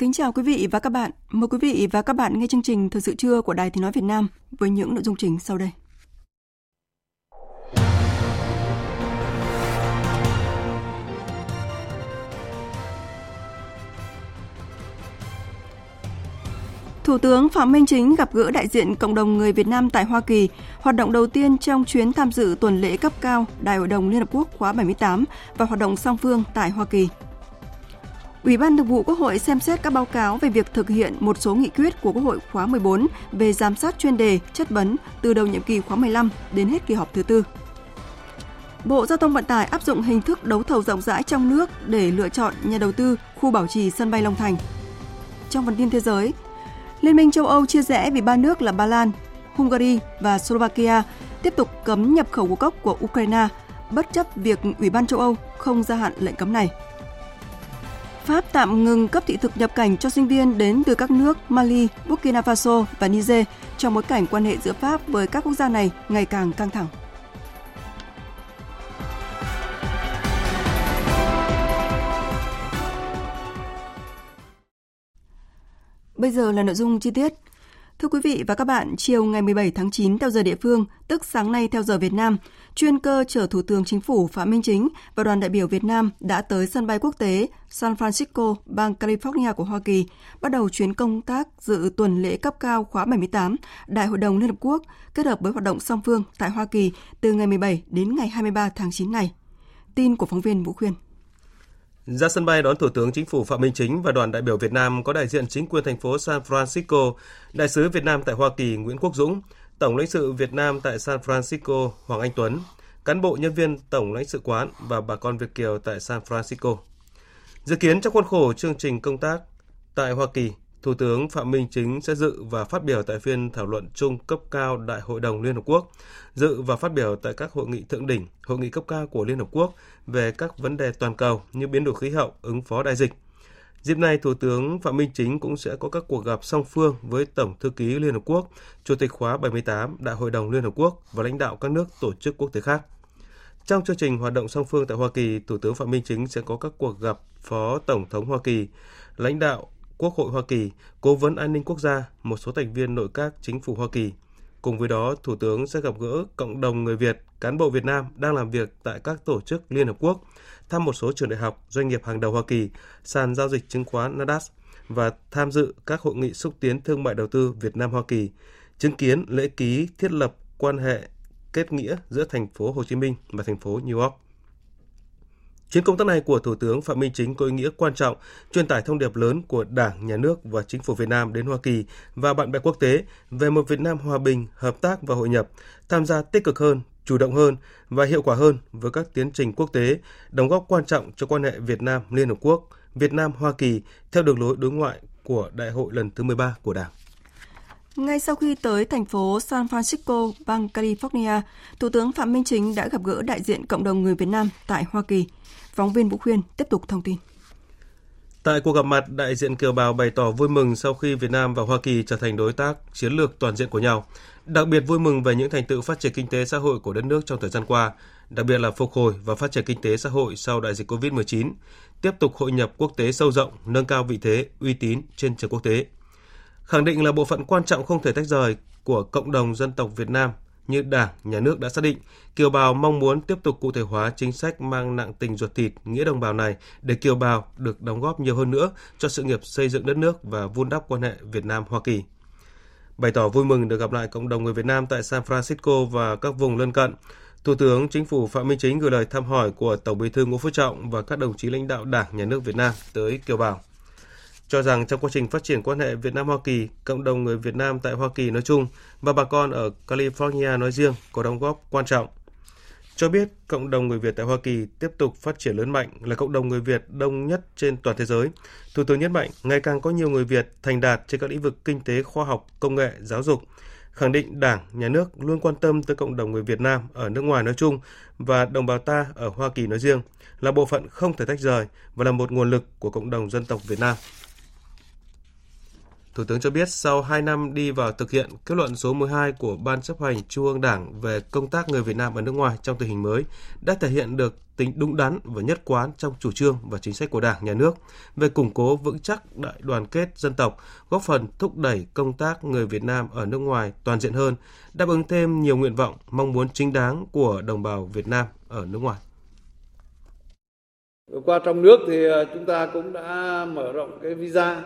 Kính chào quý vị và các bạn. Mời quý vị và các bạn nghe chương trình Thời sự trưa của Đài Tiếng Nói Việt Nam với những nội dung chính sau đây. Thủ tướng Phạm Minh Chính gặp gỡ đại diện cộng đồng người Việt Nam tại Hoa Kỳ, hoạt động đầu tiên trong chuyến tham dự tuần lễ cấp cao Đại hội đồng Liên Hợp Quốc khóa 78 và hoạt động song phương tại Hoa Kỳ. Ủy ban Thường vụ Quốc hội xem xét các báo cáo về việc thực hiện một số nghị quyết của Quốc hội khóa 14 về giám sát chuyên đề, chất vấn từ đầu nhiệm kỳ khóa 15 đến hết kỳ họp thứ tư. Bộ Giao thông Vận tải áp dụng hình thức đấu thầu rộng rãi trong nước để lựa chọn nhà đầu tư khu bảo trì sân bay Long Thành. Trong phần tin thế giới, Liên minh châu Âu chia rẽ vì ba nước là Ba Lan, Hungary và Slovakia tiếp tục cấm nhập khẩu ngũ cốc của Ukraine bất chấp việc Ủy ban châu Âu không gia hạn lệnh cấm này. Pháp tạm ngừng cấp thị thực nhập cảnh cho sinh viên đến từ các nước Mali, Burkina Faso và Niger trong bối cảnh quan hệ giữa Pháp với các quốc gia này ngày càng căng thẳng. Bây giờ là nội dung chi tiết. Thưa quý vị và các bạn, chiều ngày 17 tháng 9 theo giờ địa phương, tức sáng nay theo giờ Việt Nam, chuyên cơ chở Thủ tướng Chính phủ Phạm Minh Chính và đoàn đại biểu Việt Nam đã tới sân bay quốc tế San Francisco, bang California của Hoa Kỳ, bắt đầu chuyến công tác dự tuần lễ cấp cao khóa 78 Đại hội đồng Liên Hợp Quốc kết hợp với hoạt động song phương tại Hoa Kỳ từ ngày 17 đến ngày 23 tháng 9 này. Tin của phóng viên Vũ Khuyên. Ra sân bay đón Thủ tướng Chính phủ Phạm Minh Chính và đoàn đại biểu Việt Nam có đại diện chính quyền thành phố San Francisco, đại sứ Việt Nam tại Hoa Kỳ Nguyễn Quốc Dũng, Tổng lãnh sự Việt Nam tại San Francisco Hoàng Anh Tuấn, cán bộ nhân viên Tổng lãnh sự quán và bà con Việt Kiều tại San Francisco. Dự kiến trong khuôn khổ chương trình công tác tại Hoa Kỳ, Thủ tướng Phạm Minh Chính sẽ dự và phát biểu tại phiên thảo luận chung cấp cao Đại hội đồng Liên Hợp Quốc, dự và phát biểu tại các hội nghị thượng đỉnh, hội nghị cấp cao của Liên Hợp Quốc về các vấn đề toàn cầu như biến đổi khí hậu, ứng phó đại dịch. Dịp này, Thủ tướng Phạm Minh Chính cũng sẽ có các cuộc gặp song phương với Tổng Thư ký Liên Hợp Quốc, Chủ tịch khóa 78 Đại hội đồng Liên Hợp Quốc và lãnh đạo các nước tổ chức quốc tế khác. Trong chương trình hoạt động song phương tại Hoa Kỳ, Thủ tướng Phạm Minh Chính sẽ có các cuộc gặp Phó Tổng thống Hoa Kỳ, lãnh đạo Quốc hội Hoa Kỳ, Cố vấn an ninh quốc gia, một số thành viên nội các chính phủ Hoa Kỳ. Cùng với đó, Thủ tướng sẽ gặp gỡ cộng đồng người Việt, cán bộ Việt Nam đang làm việc tại các tổ chức Liên Hợp Quốc, thăm một số trường đại học, doanh nghiệp hàng đầu Hoa Kỳ, sàn giao dịch chứng khoán Nasdaq và tham dự các hội nghị xúc tiến thương mại đầu tư Việt Nam Hoa Kỳ, chứng kiến lễ ký thiết lập quan hệ kết nghĩa giữa thành phố Hồ Chí Minh và thành phố New York. Chuyến công tác này của Thủ tướng Phạm Minh Chính có ý nghĩa quan trọng, truyền tải thông điệp lớn của Đảng, Nhà nước và Chính phủ Việt Nam đến Hoa Kỳ và bạn bè quốc tế về một Việt Nam hòa bình, hợp tác và hội nhập, tham gia tích cực hơn, chủ động hơn và hiệu quả hơn với các tiến trình quốc tế, đóng góp quan trọng cho quan hệ Việt Nam Liên Hợp Quốc, Việt Nam Hoa Kỳ theo đường lối đối ngoại của Đại hội lần thứ 13 của Đảng. Ngay sau khi tới thành phố San Francisco, bang California, Thủ tướng Phạm Minh Chính đã gặp gỡ đại diện cộng đồng người Việt Nam tại Hoa Kỳ. Phóng viên Vũ Khuyên tiếp tục thông tin. Tại cuộc gặp mặt, đại diện kiều bào bày tỏ vui mừng sau khi Việt Nam và Hoa Kỳ trở thành đối tác chiến lược toàn diện của nhau. Đặc biệt vui mừng về những thành tựu phát triển kinh tế xã hội của đất nước trong thời gian qua, đặc biệt là phục hồi và phát triển kinh tế xã hội sau đại dịch COVID-19, tiếp tục hội nhập quốc tế sâu rộng, nâng cao vị thế, uy tín trên trường quốc tế. Khẳng định là bộ phận quan trọng không thể tách rời của cộng đồng dân tộc Việt Nam như Đảng, Nhà nước đã xác định, kiều bào mong muốn tiếp tục cụ thể hóa chính sách mang nặng tình ruột thịt nghĩa đồng bào này để kiều bào được đóng góp nhiều hơn nữa cho sự nghiệp xây dựng đất nước và vun đắp quan hệ Việt Nam Hoa Kỳ. Bày tỏ vui mừng được gặp lại cộng đồng người Việt Nam tại San Francisco và các vùng lân cận, Thủ tướng Chính phủ Phạm Minh Chính gửi lời thăm hỏi của Tổng Bí thư Nguyễn Phú Trọng và các đồng chí lãnh đạo Đảng, Nhà nước Việt Nam tới kiều bào. Cho rằng trong quá trình phát triển quan hệ Việt Nam Hoa Kỳ, cộng đồng người Việt Nam tại Hoa Kỳ nói chung và bà con ở California nói riêng có đóng góp quan trọng. Cho biết cộng đồng người Việt tại Hoa Kỳ tiếp tục phát triển lớn mạnh là cộng đồng người Việt đông nhất trên toàn thế giới. Thủ tướng nhấn mạnh ngày càng có nhiều người Việt thành đạt trên các lĩnh vực kinh tế, khoa học, công nghệ, giáo dục, khẳng định Đảng, Nhà nước luôn quan tâm tới cộng đồng người Việt Nam ở nước ngoài nói chung và đồng bào ta ở Hoa Kỳ nói riêng, là bộ phận không thể tách rời và là một nguồn lực của cộng đồng dân tộc Việt Nam. Thủ tướng cho biết sau 2 năm đi vào thực hiện kết luận số 12 của Ban chấp hành Trung ương Đảng về công tác người Việt Nam ở nước ngoài trong tình hình mới đã thể hiện được tính đúng đắn và nhất quán trong chủ trương và chính sách của Đảng, Nhà nước về củng cố vững chắc đại đoàn kết dân tộc, góp phần thúc đẩy công tác người Việt Nam ở nước ngoài toàn diện hơn, đáp ứng thêm nhiều nguyện vọng, mong muốn chính đáng của đồng bào Việt Nam ở nước ngoài. Vừa qua trong nước thì ờ, chúng ta cũng đã mở rộng cái visa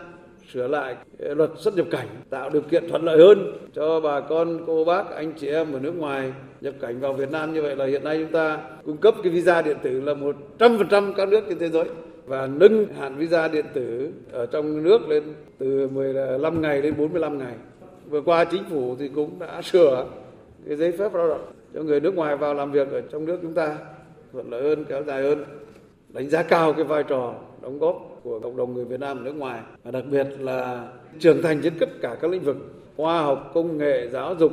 sửa lại luật xuất nhập cảnh tạo điều kiện thuận lợi hơn cho bà con cô bác anh chị em ở nước ngoài nhập cảnh vào Việt Nam như vậy là hiện nay chúng ta cung cấp cái visa điện tử là một trăm phần trăm các nước trên thế giới và nâng hạn visa điện tử ở trong nước lên từ 15 ngày đến 45 ngày. Vừa qua chính phủ thì cũng đã sửa cái giấy phép lao động cho người nước ngoài vào làm việc ở trong nước chúng ta thuận lợi hơn, kéo dài hơn. Đánh giá cao cái vai trò đóng góp của cộng đồng người Việt Nam ở nước ngoài và đặc biệt là trưởng thành trên tất cả các lĩnh vực khoa học, công nghệ, giáo dục,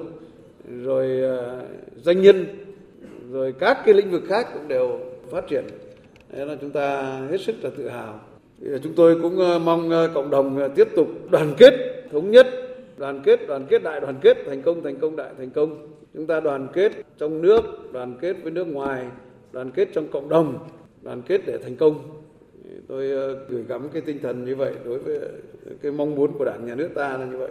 rồi ờ, doanh nhân, rồi các cái lĩnh vực khác cũng đều phát triển. nên là chúng ta hết sức là tự hào. Chúng tôi cũng ờ, mong ờ, cộng đồng tiếp tục đoàn kết, thống nhất, đoàn kết, đoàn kết đại đoàn kết, thành công, thành công đại thành công. Chúng ta đoàn kết trong nước, đoàn kết với nước ngoài, đoàn kết trong cộng đồng, đoàn kết để thành công tôi ờ, gửi gắm cái tinh thần như vậy đối với cái mong muốn của đảng nhà nước ta là như vậy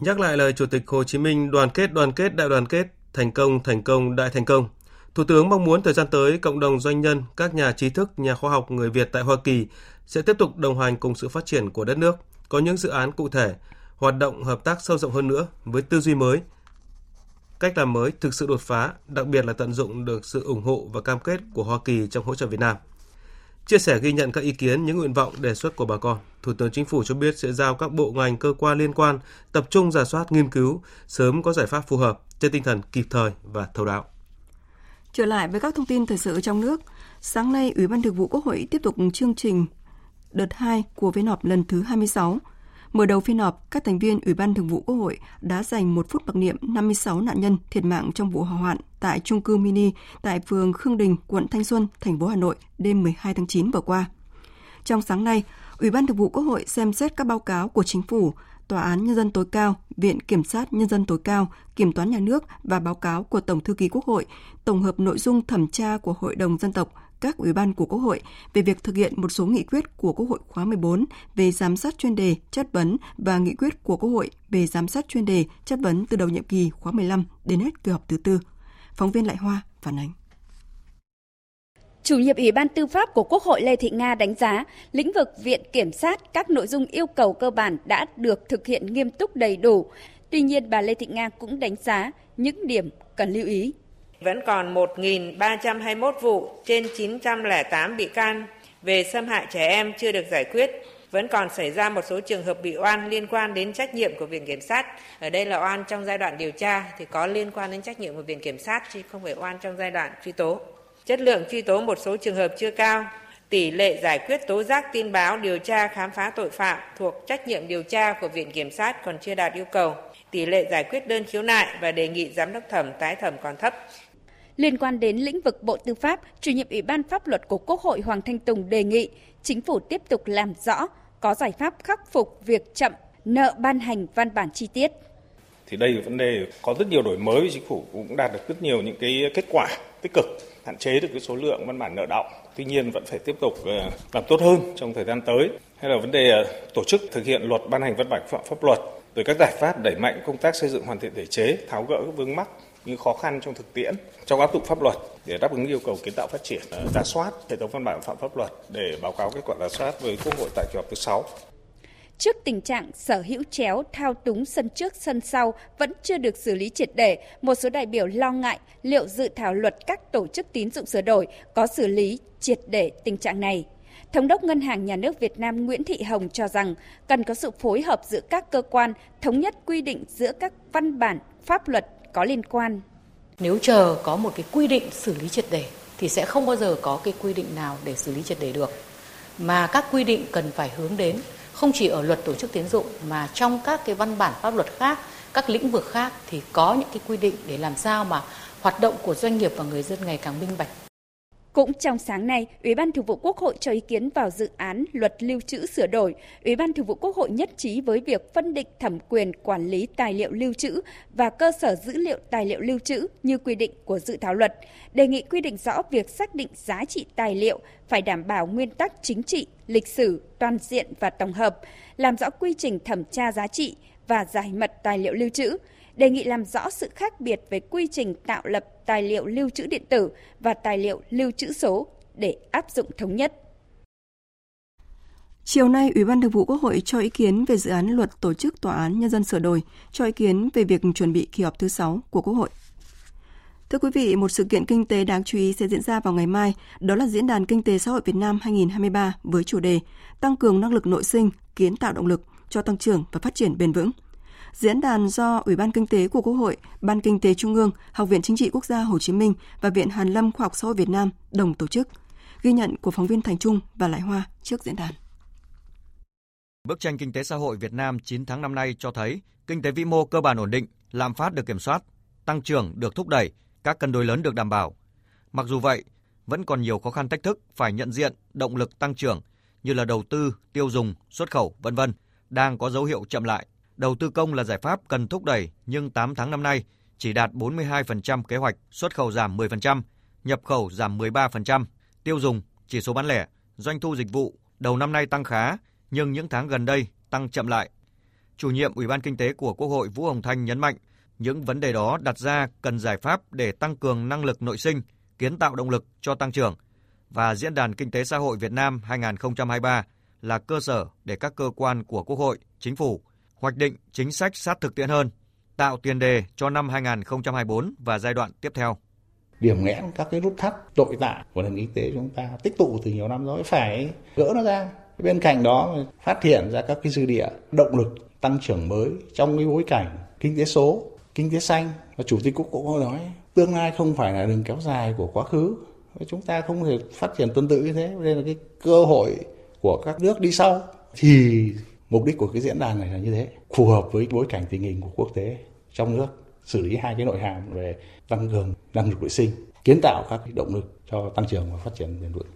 Nhắc lại lời Chủ tịch Hồ Chí Minh đoàn kết đoàn kết đại đoàn kết, thành công thành công đại thành công. Thủ tướng mong muốn thời gian tới cộng đồng doanh nhân, các nhà trí thức, nhà khoa học người Việt tại Hoa Kỳ sẽ tiếp tục đồng hành cùng sự phát triển của đất nước, có những dự án cụ thể, hoạt động hợp tác sâu rộng hơn nữa với tư duy mới, cách làm mới thực sự đột phá, đặc biệt là tận dụng được sự ủng hộ và cam kết của Hoa Kỳ trong hỗ trợ Việt Nam. Chia sẻ ghi nhận các ý kiến, những nguyện vọng đề xuất của bà con, Thủ tướng Chính phủ cho biết sẽ giao các bộ ngành cơ quan liên quan tập trung giả soát nghiên cứu, sớm có giải pháp phù hợp trên tinh thần kịp thời và thấu đáo. Trở lại với các thông tin thời sự trong nước, sáng nay Ủy ban Thường vụ Quốc hội tiếp tục chương trình đợt 2 của phiên họp lần thứ 26 Mở đầu phiên họp, các thành viên Ủy ban Thường vụ Quốc hội đã dành một phút mặc niệm 56 nạn nhân thiệt mạng trong vụ hỏa hoạn tại trung cư mini tại phường Khương Đình, quận Thanh Xuân, thành phố Hà Nội đêm 12 tháng 9 vừa qua. Trong sáng nay, Ủy ban Thường vụ Quốc hội xem xét các báo cáo của Chính phủ, Tòa án Nhân dân tối cao, Viện Kiểm sát Nhân dân tối cao, Kiểm toán Nhà nước và báo cáo của Tổng thư ký Quốc hội, tổng hợp nội dung thẩm tra của Hội đồng Dân tộc các ủy ban của Quốc hội về việc thực hiện một số nghị quyết của Quốc hội khóa 14 về giám sát chuyên đề, chất vấn và nghị quyết của Quốc hội về giám sát chuyên đề, chất vấn từ đầu nhiệm kỳ khóa 15 đến hết kỳ họp thứ tư. Phóng viên Lại Hoa phản ánh. Chủ nhiệm Ủy ban Tư pháp của Quốc hội Lê Thị Nga đánh giá, lĩnh vực viện kiểm sát các nội dung yêu cầu cơ bản đã được thực hiện nghiêm túc đầy đủ. Tuy nhiên, bà Lê Thị Nga cũng đánh giá những điểm cần lưu ý. Vẫn còn 1.321 vụ trên 908 bị can về xâm hại trẻ em chưa được giải quyết. Vẫn còn xảy ra một số trường hợp bị oan liên quan đến trách nhiệm của Viện Kiểm sát. Ở đây là oan trong giai đoạn điều tra thì có liên quan đến trách nhiệm của Viện Kiểm sát chứ không phải oan trong giai đoạn truy tố. Chất lượng truy tố một số trường hợp chưa cao, tỷ lệ giải quyết tố giác tin báo điều tra khám phá tội phạm thuộc trách nhiệm điều tra của Viện Kiểm sát còn chưa đạt yêu cầu. Tỷ lệ giải quyết đơn khiếu nại và đề nghị giám đốc thẩm tái thẩm còn thấp. Liên quan đến lĩnh vực Bộ Tư pháp, chủ nhiệm Ủy ban pháp luật của Quốc hội Hoàng Thanh Tùng đề nghị chính phủ tiếp tục làm rõ, có giải pháp khắc phục việc chậm nợ ban hành văn bản chi tiết. Thì đây là vấn đề có rất nhiều đổi mới, chính phủ cũng đạt được rất nhiều những cái kết quả tích cực, hạn chế được cái số lượng văn bản nợ động. Tuy nhiên vẫn phải tiếp tục ờ, làm tốt hơn trong thời gian tới. Hay là vấn đề ờ, tổ chức thực hiện luật ban hành văn bản phạm pháp luật, rồi các giải pháp đẩy mạnh công tác xây dựng hoàn thiện thể chế, tháo gỡ các vướng mắc những khó khăn trong thực tiễn trong áp dụng pháp luật để đáp ứng yêu cầu kiến tạo phát triển, ờ, giả soát hệ thống văn bản phạm pháp luật để báo cáo kết quả giả soát với Quốc hội tại kỳ họp thứ 6. Trước tình trạng sở hữu chéo thao túng sân trước sân sau vẫn chưa được xử lý triệt để, một số đại biểu lo ngại liệu dự thảo luật các tổ chức tín dụng sửa đổi có xử lý triệt để tình trạng này. Thống đốc Ngân hàng Nhà nước Việt Nam Nguyễn Thị Hồng cho rằng cần có sự phối hợp giữa các cơ quan, thống nhất quy định giữa các văn bản, pháp luật có liên quan. Nếu chờ có một cái quy định xử lý triệt để thì sẽ không bao giờ có cái quy định nào để xử lý triệt để được. Mà các quy định cần phải hướng đến không chỉ ở luật tổ chức tiến dụng mà trong các cái văn bản pháp luật khác, các lĩnh vực khác thì có những cái quy định để làm sao mà hoạt động của doanh nghiệp và người dân ngày càng minh bạch cũng trong sáng nay, Ủy ban Thường vụ Quốc hội cho ý kiến vào dự án luật lưu trữ sửa đổi. Ủy ban Thường vụ Quốc hội nhất trí với việc phân định thẩm quyền quản lý tài liệu lưu trữ và cơ sở dữ liệu tài liệu lưu trữ như quy định của dự thảo luật, đề nghị quy định rõ việc xác định giá trị tài liệu phải đảm bảo nguyên tắc chính trị, lịch sử, toàn diện và tổng hợp, làm rõ quy trình thẩm tra giá trị và giải mật tài liệu lưu trữ, đề nghị làm rõ sự khác biệt về quy trình tạo lập tài liệu lưu trữ điện tử và tài liệu lưu trữ số để áp dụng thống nhất. Chiều nay, Ủy ban Thường vụ Quốc hội cho ý kiến về dự án luật tổ chức tòa án nhân dân sửa đổi, cho ý kiến về việc chuẩn bị kỳ họp thứ 6 của Quốc hội. Thưa quý vị, một sự kiện kinh tế đáng chú ý sẽ diễn ra vào ngày mai, đó là Diễn đàn Kinh tế Xã hội Việt Nam 2023 với chủ đề Tăng cường năng lực nội sinh, kiến tạo động lực cho tăng trưởng và phát triển bền vững – Diễn đàn do Ủy ban Kinh tế của Quốc hội, Ban Kinh tế Trung ương, Học viện Chính trị Quốc gia Hồ Chí Minh và Viện Hàn Lâm Khoa học Xã hội Việt Nam đồng tổ chức. Ghi nhận của phóng viên Thành Trung và Lại Hoa trước diễn đàn. Bức tranh kinh tế xã hội Việt Nam 9 tháng năm nay cho thấy kinh tế vĩ mô cơ bản ổn định, lạm phát được kiểm soát, tăng trưởng được thúc đẩy, các cân đối lớn được đảm bảo. Mặc dù vậy, vẫn còn nhiều khó khăn thách thức phải nhận diện động lực tăng trưởng như là đầu tư, tiêu dùng, xuất khẩu, vân vân đang có dấu hiệu chậm lại. Đầu tư công là giải pháp cần thúc đẩy nhưng 8 tháng năm nay chỉ đạt 42% kế hoạch, xuất khẩu giảm 10%, nhập khẩu giảm 13%, tiêu dùng, chỉ số bán lẻ, doanh thu dịch vụ đầu năm nay tăng khá nhưng những tháng gần đây tăng chậm lại. Chủ nhiệm Ủy ban Kinh tế của Quốc hội Vũ Hồng Thanh nhấn mạnh những vấn đề đó đặt ra cần giải pháp để tăng cường năng lực nội sinh, kiến tạo động lực cho tăng trưởng và Diễn đàn Kinh tế Xã hội Việt Nam 2023 là cơ sở để các cơ quan của Quốc hội, Chính phủ hoạch định chính sách sát thực tiễn hơn, tạo tiền đề cho năm 2024 và giai đoạn tiếp theo. Điểm nghẽn các cái nút thắt tội tạ của nền kinh tế chúng ta tích tụ từ nhiều năm rồi phải gỡ nó ra. Bên cạnh đó phát hiện ra các cái dư địa động lực tăng trưởng mới trong cái bối cảnh kinh tế số, kinh tế xanh và chủ tịch quốc cũng nói tương lai không phải là đường kéo dài của quá khứ chúng ta không thể phát triển tương tự như thế nên là cái cơ hội của các nước đi sau thì Mục đích của cái diễn đàn này là như thế, phù hợp với bối cảnh tình hình của quốc tế trong nước, xử lý hai cái nội hàm về tăng cường năng lực vệ sinh, kiến tạo các cái động lực cho tăng trưởng và phát triển bền vững.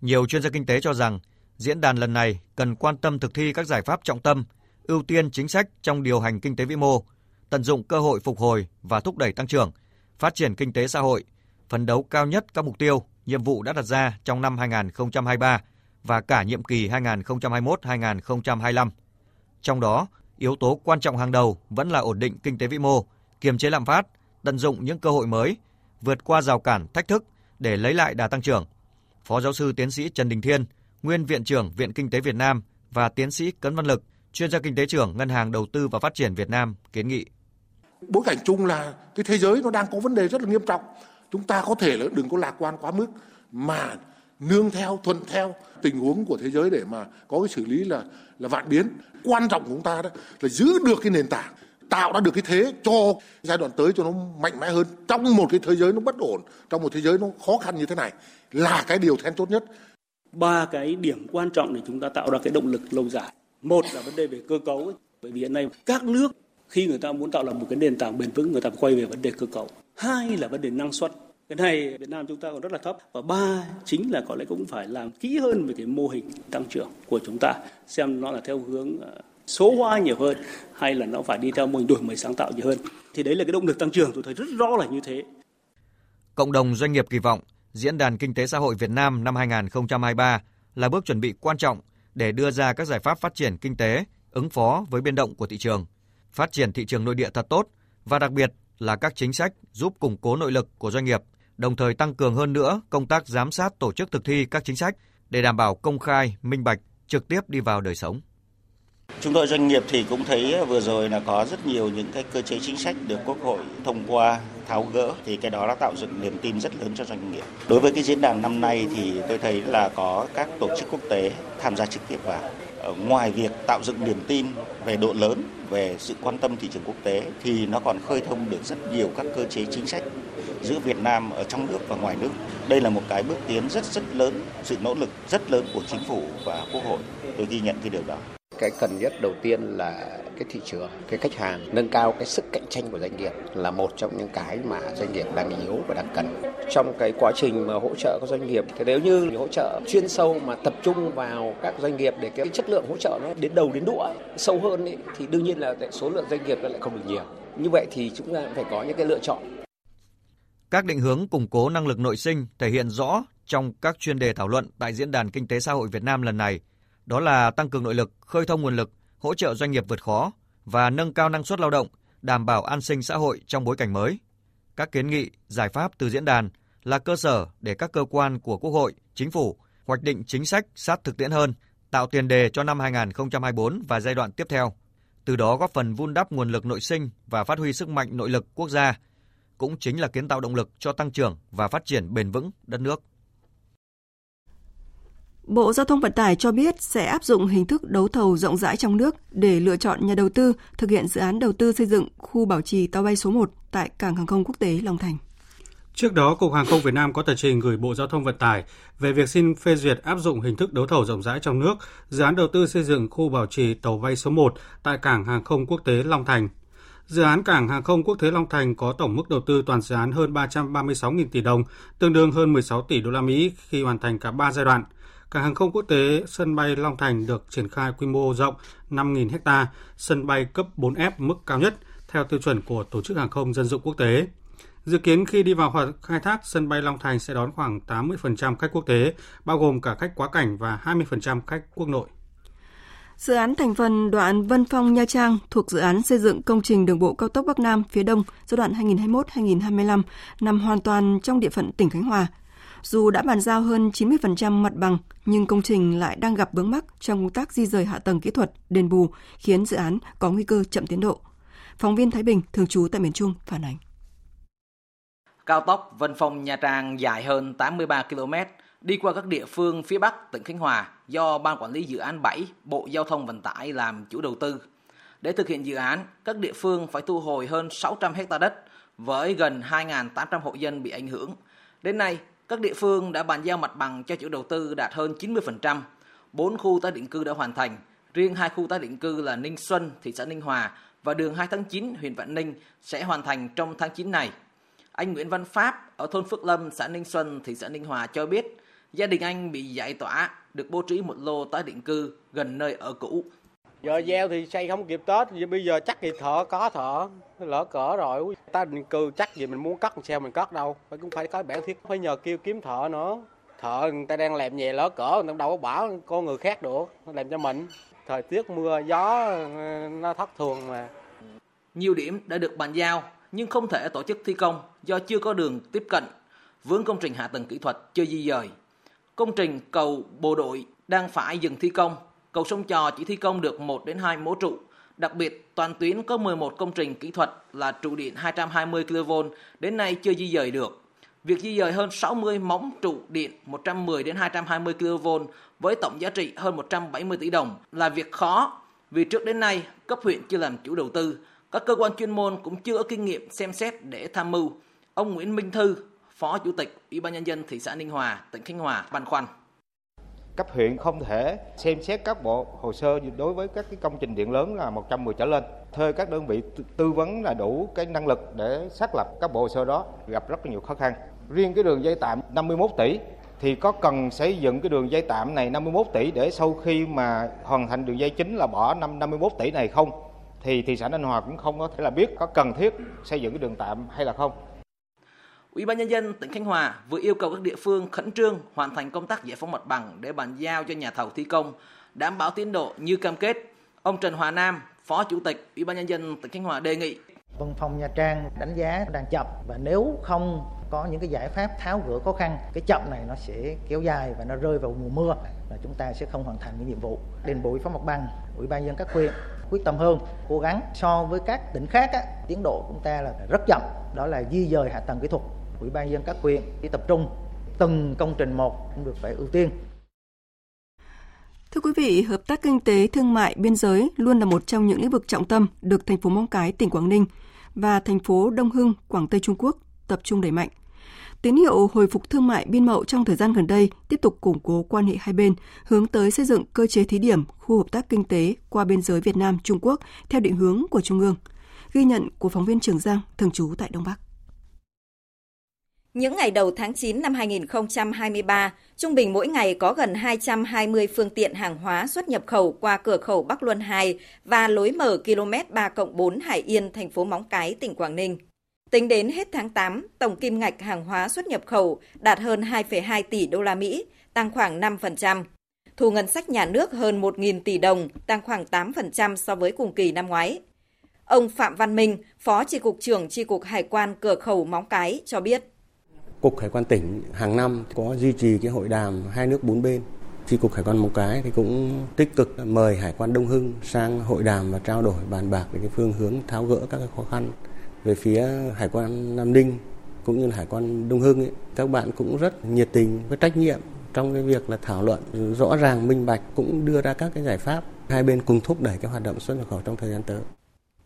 Nhiều chuyên gia kinh tế cho rằng diễn đàn lần này cần quan tâm thực thi các giải pháp trọng tâm, ưu tiên chính sách trong điều hành kinh tế vĩ mô, tận dụng cơ hội phục hồi và thúc đẩy tăng trưởng, phát triển kinh tế xã hội, phấn đấu cao nhất các mục tiêu, nhiệm vụ đã đặt ra trong năm 2023 và cả nhiệm kỳ 2021-2025. Trong đó, yếu tố quan trọng hàng đầu vẫn là ổn định kinh tế vĩ mô, kiềm chế lạm phát, tận dụng những cơ hội mới, vượt qua rào cản, thách thức để lấy lại đà tăng trưởng. Phó giáo sư tiến sĩ Trần Đình Thiên, nguyên viện trưởng Viện Kinh tế Việt Nam và tiến sĩ Cấn Văn Lực, chuyên gia kinh tế trưởng Ngân hàng Đầu tư và Phát triển Việt Nam kiến nghị. Bối cảnh chung là cái thế giới nó đang có vấn đề rất là nghiêm trọng. Chúng ta có thể là đừng có lạc quan quá mức mà nương theo, thuận theo tình huống của thế giới để mà có cái xử lý là là vạn biến. Quan trọng của chúng ta đó là giữ được cái nền tảng, tạo ra được cái thế cho giai đoạn tới cho nó mạnh mẽ hơn. Trong một cái thế giới nó bất ổn, trong một thế giới nó khó khăn như thế này là cái điều then chốt nhất. Ba cái điểm quan trọng để chúng ta tạo ra cái động lực lâu dài. Một là vấn đề về cơ cấu ấy. bởi vì hiện nay các nước, khi người ta muốn tạo lập một cái nền tảng bền vững, người ta quay về vấn đề cơ cấu. Hai là vấn đề năng suất cái này Việt Nam chúng ta còn rất là thấp và ba chính là có lẽ cũng phải làm kỹ hơn về cái mô hình tăng trưởng của chúng ta, xem nó là theo hướng ờ, số hóa nhiều hơn hay là nó phải đi theo mô hình đổi mới sáng tạo nhiều hơn. Thì đấy là cái động lực tăng trưởng, tôi thấy rất rõ là như thế. Cộng đồng doanh nghiệp kỳ vọng diễn đàn kinh tế xã hội Việt Nam năm 2023 là bước chuẩn bị quan trọng để đưa ra các giải pháp phát triển kinh tế, ứng phó với biến động của thị trường, phát triển thị trường nội địa thật tốt và đặc biệt là các chính sách giúp củng cố nội lực của doanh nghiệp đồng thời tăng cường hơn nữa công tác giám sát tổ chức thực thi các chính sách để đảm bảo công khai, minh bạch, trực tiếp đi vào đời sống. Chúng tôi doanh nghiệp thì cũng thấy vừa rồi là có rất nhiều những cái cơ chế chính sách được Quốc hội thông qua tháo gỡ thì cái đó đã tạo dựng niềm tin rất lớn cho doanh nghiệp. Đối với cái diễn đàn năm nay thì tôi thấy là có các tổ chức quốc tế tham gia trực tiếp vào. Ờ, ngoài việc tạo dựng niềm tin về độ lớn, về sự quan tâm thị trường quốc tế thì nó còn khơi thông được rất nhiều các cơ chế chính sách giữa Việt Nam ở trong nước và ngoài nước. Đây là một cái bước tiến rất rất lớn, sự nỗ lực rất lớn của chính phủ và quốc hội. Tôi ghi nhận cái điều đó. Cái cần nhất đầu tiên là cái thị trường, cái khách hàng, nâng cao cái sức cạnh tranh của doanh nghiệp là một trong những cái mà doanh nghiệp đang yếu và đang cần. Trong cái quá trình mà hỗ trợ các doanh nghiệp thì nếu như hỗ trợ chuyên sâu mà tập trung vào các doanh nghiệp để cái chất lượng hỗ trợ nó đến đầu đến đũa sâu hơn ý, thì đương nhiên là số lượng doanh nghiệp nó lại không được nhiều. Như vậy thì chúng ta phải có những cái lựa chọn. Các định hướng củng cố năng lực nội sinh thể hiện rõ trong các chuyên đề thảo luận tại Diễn đàn Kinh tế Xã hội Việt Nam lần này – đó là tăng cường nội lực, khơi thông nguồn lực, hỗ trợ doanh nghiệp vượt khó và nâng cao năng suất lao động, đảm bảo an sinh xã hội trong bối cảnh mới. Các kiến nghị, giải pháp từ diễn đàn là cơ sở để các cơ quan của Quốc hội, Chính phủ hoạch định chính sách sát thực tiễn hơn, tạo tiền đề cho năm 2024 và giai đoạn tiếp theo. Từ đó góp phần vun đắp nguồn lực nội sinh và phát huy sức mạnh nội lực quốc gia, cũng chính là kiến tạo động lực cho tăng trưởng và phát triển bền vững đất nước. Bộ Giao thông Vận tải cho biết sẽ áp dụng hình thức đấu thầu rộng rãi trong nước để lựa chọn nhà đầu tư thực hiện dự án đầu tư xây dựng khu bảo trì tàu bay số 1 tại Cảng hàng không quốc tế Long Thành. Trước đó, Cục Hàng không Việt Nam có tờ trình gửi Bộ Giao thông Vận tải về việc xin phê duyệt áp dụng hình thức đấu thầu rộng rãi trong nước dự án đầu tư xây dựng khu bảo trì tàu bay số 1 tại Cảng hàng không quốc tế Long Thành. Dự án Cảng hàng không quốc tế Long Thành có tổng mức đầu tư toàn dự án hơn 336.000 tỷ đồng, tương đương hơn 16 tỷ đô la Mỹ khi hoàn thành cả 3 giai đoạn – Cảng hàng không quốc tế sân bay Long Thành được triển khai quy mô rộng 5.000 ha, sân bay cấp 4F mức cao nhất theo tiêu chuẩn của Tổ chức Hàng không Dân dụng Quốc tế. Dự kiến khi đi vào hoạt khai thác, sân bay Long Thành sẽ đón khoảng 80% khách quốc tế, bao gồm cả khách quá cảnh và 20% khách quốc nội. Dự án thành phần đoạn Vân Phong Nha Trang thuộc dự án xây dựng công trình đường bộ cao tốc Bắc Nam phía Đông giai đoạn 2021-2025 nằm hoàn toàn trong địa phận tỉnh Khánh Hòa, dù đã bàn giao hơn 90% mặt bằng, nhưng công trình lại đang gặp vướng mắc trong công tác di rời hạ tầng kỹ thuật, đền bù, khiến dự án có nguy cơ chậm tiến độ. Phóng viên Thái Bình, thường trú tại miền Trung, phản ánh. Cao tốc Vân Phong Nha Trang dài hơn 83 km, đi qua các địa phương phía Bắc tỉnh Khánh Hòa do Ban Quản lý Dự án 7 Bộ Giao thông Vận tải làm chủ đầu tư. Để thực hiện dự án, các địa phương phải thu hồi hơn 600 hecta đất với gần 2.800 hộ dân bị ảnh hưởng. Đến nay, các địa phương đã bàn giao mặt bằng cho chủ đầu tư đạt hơn 90%. 4 khu tái định cư đã hoàn thành, riêng hai khu tái định cư là Ninh Xuân, thị xã Ninh Hòa và đường 2 tháng 9, huyện Vạn Ninh sẽ hoàn thành trong tháng 9 này. Anh Nguyễn Văn Pháp ở thôn Phước Lâm, xã Ninh Xuân, thị xã Ninh Hòa cho biết, gia đình anh bị giải tỏa, được bố trí một lô tái định cư gần nơi ở cũ. Giờ gieo thì xây không kịp Tết, bây giờ chắc thì thợ có thợ, lỡ cỡ rồi. Ta định cư chắc gì mình muốn cắt sao mình cắt đâu, phải cũng phải có bản thiết, phải nhờ kêu kiếm thợ nữa. Thợ người ta đang làm về lỡ cỡ, người ta đâu có bảo con người khác được, làm cho mình. Thời tiết mưa gió nó thất thường mà. Nhiều điểm đã được bàn giao nhưng không thể tổ chức thi công do chưa có đường tiếp cận, vướng công trình hạ tầng kỹ thuật chưa di dời. Công trình cầu bộ đội đang phải dừng thi công cầu sông Trò chỉ thi công được 1 đến 2 mố trụ. Đặc biệt, toàn tuyến có 11 công trình kỹ thuật là trụ điện 220 kV đến nay chưa di dời được. Việc di dời hơn 60 móng trụ điện 110 đến 220 kV với tổng giá trị hơn 170 tỷ đồng là việc khó vì trước đến nay cấp huyện chưa làm chủ đầu tư, các cơ quan chuyên môn cũng chưa có kinh nghiệm xem xét để tham mưu. Ông Nguyễn Minh Thư, Phó Chủ tịch Ủy ban nhân dân thị xã Ninh Hòa, tỉnh Khánh Hòa băn khoăn cấp huyện không thể xem xét các bộ hồ sơ đối với các cái công trình điện lớn là 110 trở lên. Thuê các đơn vị tư vấn là đủ cái năng lực để xác lập các bộ hồ sơ đó, gặp rất nhiều khó khăn. Riêng cái đường dây tạm 51 tỷ thì có cần xây dựng cái đường dây tạm này 51 tỷ để sau khi mà hoàn thành đường dây chính là bỏ năm 51 tỷ này không? Thì thị xã Ninh Hòa cũng không có thể là biết có cần thiết xây dựng cái đường tạm hay là không. Ủy ban nhân dân tỉnh Khánh Hòa vừa yêu cầu các địa phương khẩn trương hoàn thành công tác giải phóng mặt bằng để bàn giao cho nhà thầu thi công, đảm bảo tiến độ như cam kết. Ông Trần Hòa Nam, Phó Chủ tịch Ủy ban nhân dân tỉnh Khánh Hòa đề nghị. Văn phòng Nha Trang đánh giá đang chậm và nếu không có những cái giải pháp tháo gỡ khó khăn cái chậm này nó sẽ kéo dài và nó rơi vào mùa mưa là chúng ta sẽ không hoàn thành cái nhiệm vụ. Đền bù phó mặt bằng ủy ban dân các huyện quyết tâm hơn cố gắng so với các tỉnh khác á, tiến độ chúng ta là rất chậm. Đó là di dời hạ tầng kỹ thuật ủy ban dân các huyện đi tập trung từng công trình một cũng được phải ưu tiên Thưa quý vị, hợp tác kinh tế, thương mại, biên giới luôn là một trong những lĩnh vực trọng tâm được thành phố Móng Cái, tỉnh Quảng Ninh và thành phố Đông Hưng, Quảng Tây Trung Quốc tập trung đẩy mạnh. Tín hiệu hồi phục thương mại biên mậu trong thời gian gần đây tiếp tục củng cố quan hệ hai bên, hướng tới xây dựng cơ chế thí điểm khu hợp tác kinh tế qua biên giới Việt Nam Trung Quốc theo định hướng của Trung ương. Ghi nhận của phóng viên Trường Giang thường trú tại Đông Bắc. Những ngày đầu tháng 9 năm 2023, trung bình mỗi ngày có gần 220 phương tiện hàng hóa xuất nhập khẩu qua cửa khẩu Bắc Luân 2 và lối mở km 3 4 Hải Yên, thành phố Móng Cái, tỉnh Quảng Ninh. Tính đến hết tháng 8, tổng kim ngạch hàng hóa xuất nhập khẩu đạt hơn 2,2 tỷ đô la Mỹ, tăng khoảng 5%. Thu ngân sách nhà nước hơn 1.000 tỷ đồng, tăng khoảng 8% so với cùng kỳ năm ngoái. Ông Phạm Văn Minh, Phó Tri cục trưởng Tri cục Hải quan cửa khẩu Móng Cái cho biết. Cục Hải quan tỉnh hàng năm có duy trì cái hội đàm hai nước bốn bên. Chi cục Hải quan Móng Cái thì cũng tích cực mời Hải quan Đông Hưng sang hội đàm và trao đổi bàn bạc về cái phương hướng tháo gỡ các cái khó khăn về phía Hải quan Nam Ninh cũng như là Hải quan Đông Hưng ấy, các bạn cũng rất nhiệt tình với trách nhiệm trong cái việc là thảo luận rõ ràng minh bạch cũng đưa ra các cái giải pháp hai bên cùng thúc đẩy cái hoạt động xuất nhập khẩu trong thời gian tới.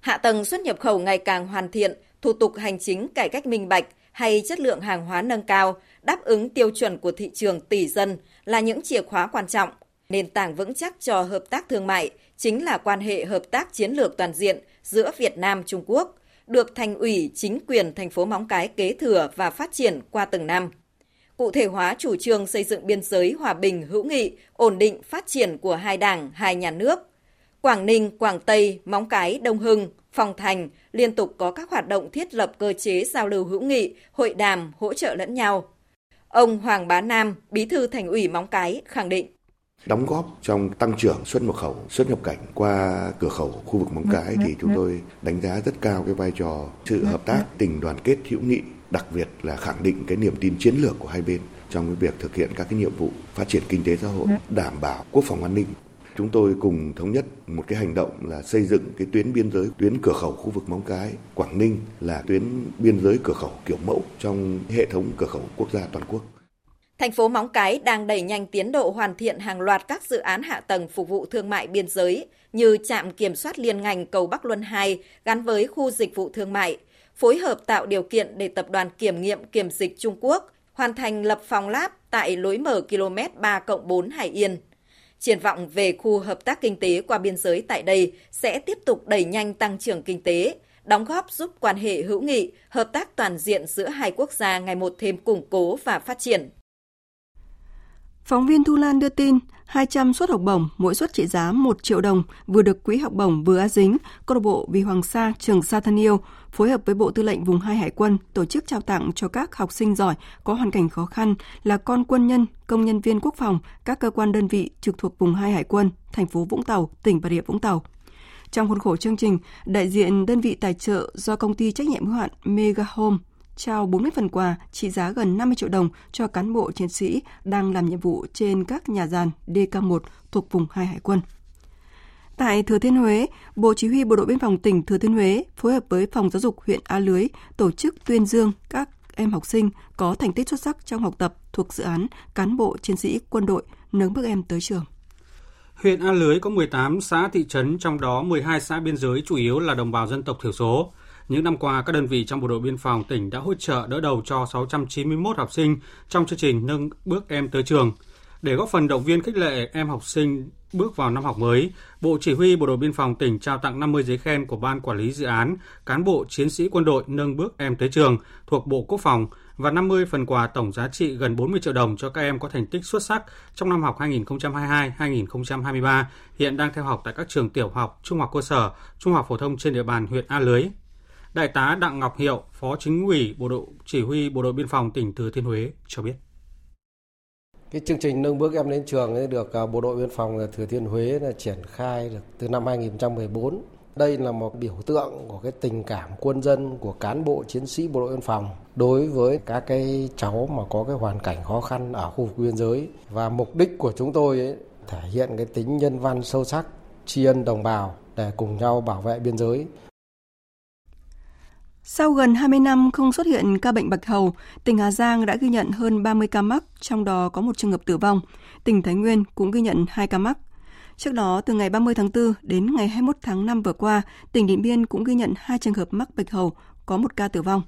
Hạ tầng xuất nhập khẩu ngày càng hoàn thiện, thủ tục hành chính cải cách minh bạch hay chất lượng hàng hóa nâng cao, đáp ứng tiêu chuẩn của thị trường tỷ dân là những chìa khóa quan trọng. Nền tảng vững chắc cho hợp tác thương mại chính là quan hệ hợp tác chiến lược toàn diện giữa Việt Nam Trung Quốc, được thành ủy, chính quyền thành phố Móng Cái kế thừa và phát triển qua từng năm. Cụ thể hóa chủ trương xây dựng biên giới hòa bình, hữu nghị, ổn định phát triển của hai đảng, hai nhà nước. Quảng Ninh, Quảng Tây, Móng Cái, Đông Hưng, Phong Thành liên tục có các hoạt động thiết lập cơ chế giao lưu hữu nghị, hội đàm, hỗ trợ lẫn nhau. Ông Hoàng Bá Nam, Bí thư Thành ủy Móng Cái khẳng định đóng góp trong tăng trưởng xuất nhập khẩu, xuất nhập cảnh qua cửa khẩu khu vực Móng Cái thì chúng tôi đánh giá rất cao cái vai trò sự hợp tác tình đoàn kết hữu nghị, đặc biệt là khẳng định cái niềm tin chiến lược của hai bên trong cái việc thực hiện các cái nhiệm vụ phát triển kinh tế xã hội, đảm bảo quốc phòng an ninh. Chúng tôi cùng thống nhất một cái hành động là xây dựng cái tuyến biên giới, tuyến cửa khẩu khu vực Móng Cái, Quảng Ninh là tuyến biên giới cửa khẩu kiểu mẫu trong hệ thống cửa khẩu quốc gia toàn quốc. Thành phố Móng Cái đang đẩy nhanh tiến độ hoàn thiện hàng loạt các dự án hạ tầng phục vụ thương mại biên giới như trạm kiểm soát liên ngành cầu Bắc Luân 2 gắn với khu dịch vụ thương mại, phối hợp tạo điều kiện để tập đoàn kiểm nghiệm kiểm dịch Trung Quốc hoàn thành lập phòng lab tại lối mở km 3 4 Hải Yên. Triển vọng về khu hợp tác kinh tế qua biên giới tại đây sẽ tiếp tục đẩy nhanh tăng trưởng kinh tế, đóng góp giúp quan hệ hữu nghị, hợp tác toàn diện giữa hai quốc gia ngày một thêm củng cố và phát triển. Phóng viên Thu Lan đưa tin, 200 suất học bổng, mỗi suất trị giá 1 triệu đồng vừa được Quỹ học bổng vừa á Dính, câu lạc bộ Vì Hoàng Sa, Trường Sa Thân Yêu phối hợp với Bộ Tư lệnh Vùng 2 Hải quân tổ chức trao tặng cho các học sinh giỏi có hoàn cảnh khó khăn là con quân nhân, công nhân viên quốc phòng, các cơ quan đơn vị trực thuộc Vùng 2 Hải quân, thành phố Vũng Tàu, tỉnh Bà Rịa Vũng Tàu. Trong khuôn khổ chương trình, đại diện đơn vị tài trợ do công ty trách nhiệm hữu hạn Mega Home trao 40 phần quà trị giá gần 50 triệu đồng cho cán bộ chiến sĩ đang làm nhiệm vụ trên các nhà giàn DK1 thuộc vùng 2 Hải quân. Tại Thừa Thiên Huế, Bộ Chỉ huy Bộ đội Biên phòng tỉnh Thừa Thiên Huế phối hợp với Phòng Giáo dục huyện A Lưới tổ chức tuyên dương các em học sinh có thành tích xuất sắc trong học tập thuộc dự án cán bộ chiến sĩ quân đội nâng bước em tới trường. Huyện A Lưới có 18 xã thị trấn, trong đó 12 xã biên giới chủ yếu là đồng bào dân tộc thiểu số. Những năm qua, các đơn vị trong Bộ đội Biên phòng tỉnh đã hỗ trợ đỡ đầu cho 691 học sinh trong chương trình nâng bước em tới trường. Để góp phần động viên khích lệ em học sinh bước vào năm học mới, Bộ Chỉ huy Bộ đội Biên phòng tỉnh trao tặng 50 giấy khen của Ban Quản lý Dự án Cán bộ Chiến sĩ Quân đội nâng bước em tới trường thuộc Bộ Quốc phòng và 50 phần quà tổng giá trị gần 40 triệu đồng cho các em có thành tích xuất sắc trong năm học 2022-2023 hiện đang theo học tại các trường tiểu học, trung học cơ sở, trung học phổ thông trên địa bàn huyện A Lưới. Đại tá Đặng Ngọc Hiệu, Phó Chính ủy Bộ đội Chỉ huy Bộ đội Biên phòng tỉnh Thừa Thiên Huế cho biết. Cái chương trình nâng bước em đến trường ấy được à, Bộ đội Biên phòng Thừa Thiên Huế là triển khai được từ năm 2014 Đây là một biểu tượng của cái tình cảm quân dân của cán bộ chiến sĩ bộ đội biên phòng đối với các cái cháu mà có cái hoàn cảnh khó khăn ở khu vực biên giới và mục đích của chúng tôi ấy, thể hiện cái tính nhân văn sâu sắc, tri ân đồng bào để cùng nhau bảo vệ biên giới. Sau gần 20 năm không xuất hiện ca bệnh bạch hầu, tỉnh Hà Giang đã ghi nhận hơn 30 ca mắc, trong đó có một trường hợp tử vong. Tỉnh Thái Nguyên cũng ghi nhận 2 ca mắc. Trước đó, từ ngày 30 tháng 4 đến ngày 21 tháng 5 vừa qua, tỉnh Điện Biên cũng ghi nhận 2 trường hợp mắc bạch hầu, có một ca tử vong.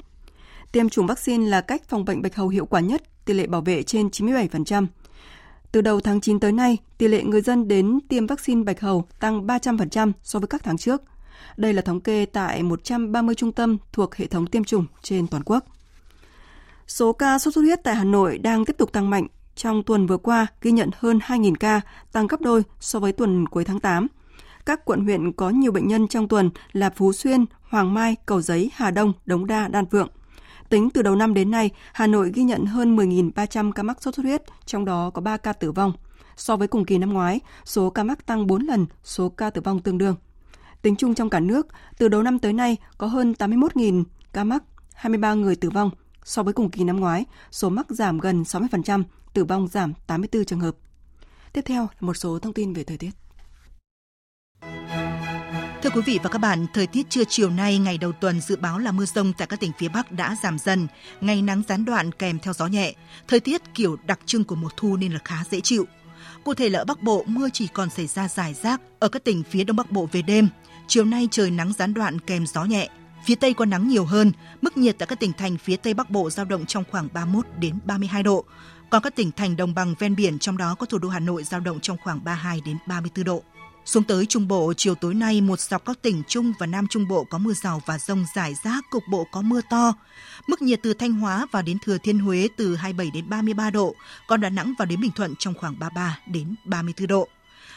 Tiêm chủng vaccine là cách phòng bệnh bạch hầu hiệu quả nhất, tỷ lệ bảo vệ trên 97%. Từ đầu tháng 9 tới nay, tỷ lệ người dân đến tiêm vaccine bạch hầu tăng 300% so với các tháng trước. Đây là thống kê tại 130 trung tâm thuộc hệ thống tiêm chủng trên toàn quốc. Số ca sốt xuất huyết tại Hà Nội đang tiếp tục tăng mạnh. Trong tuần vừa qua, ghi nhận hơn 2.000 ca, tăng gấp đôi so với tuần cuối tháng 8. Các quận huyện có nhiều bệnh nhân trong tuần là Phú Xuyên, Hoàng Mai, Cầu Giấy, Hà Đông, Đống Đa, Đan Phượng. Tính từ đầu năm đến nay, Hà Nội ghi nhận hơn 10.300 ca mắc sốt xuất huyết, trong đó có 3 ca tử vong. So với cùng kỳ năm ngoái, số ca mắc tăng 4 lần, số ca tử vong tương đương. Tính chung trong cả nước, từ đầu năm tới nay có hơn 81.000 ca mắc, 23 người tử vong. So với cùng kỳ năm ngoái, số mắc giảm gần 60%, tử vong giảm 84 trường hợp. Tiếp theo là một số thông tin về thời tiết. Thưa quý vị và các bạn, thời tiết trưa chiều nay ngày đầu tuần dự báo là mưa rông tại các tỉnh phía Bắc đã giảm dần, ngày nắng gián đoạn kèm theo gió nhẹ. Thời tiết kiểu đặc trưng của mùa thu nên là khá dễ chịu. Cụ thể là ở Bắc Bộ, mưa chỉ còn xảy ra rải rác ở các tỉnh phía Đông Bắc Bộ về đêm. Chiều nay trời nắng gián đoạn kèm gió nhẹ. Phía Tây có nắng nhiều hơn, mức nhiệt tại các tỉnh thành phía Tây Bắc Bộ giao động trong khoảng 31 đến 32 độ. Còn các tỉnh thành đồng bằng ven biển trong đó có thủ đô Hà Nội giao động trong khoảng 32 đến 34 độ. Xuống tới Trung Bộ, chiều tối nay một dọc các tỉnh Trung và Nam Trung Bộ có mưa rào và rông rải rác, cục bộ có mưa to. Mức nhiệt từ Thanh Hóa vào đến Thừa Thiên Huế từ 27 đến 33 độ, còn Đà Nẵng vào đến Bình Thuận trong khoảng 33 đến 34 độ.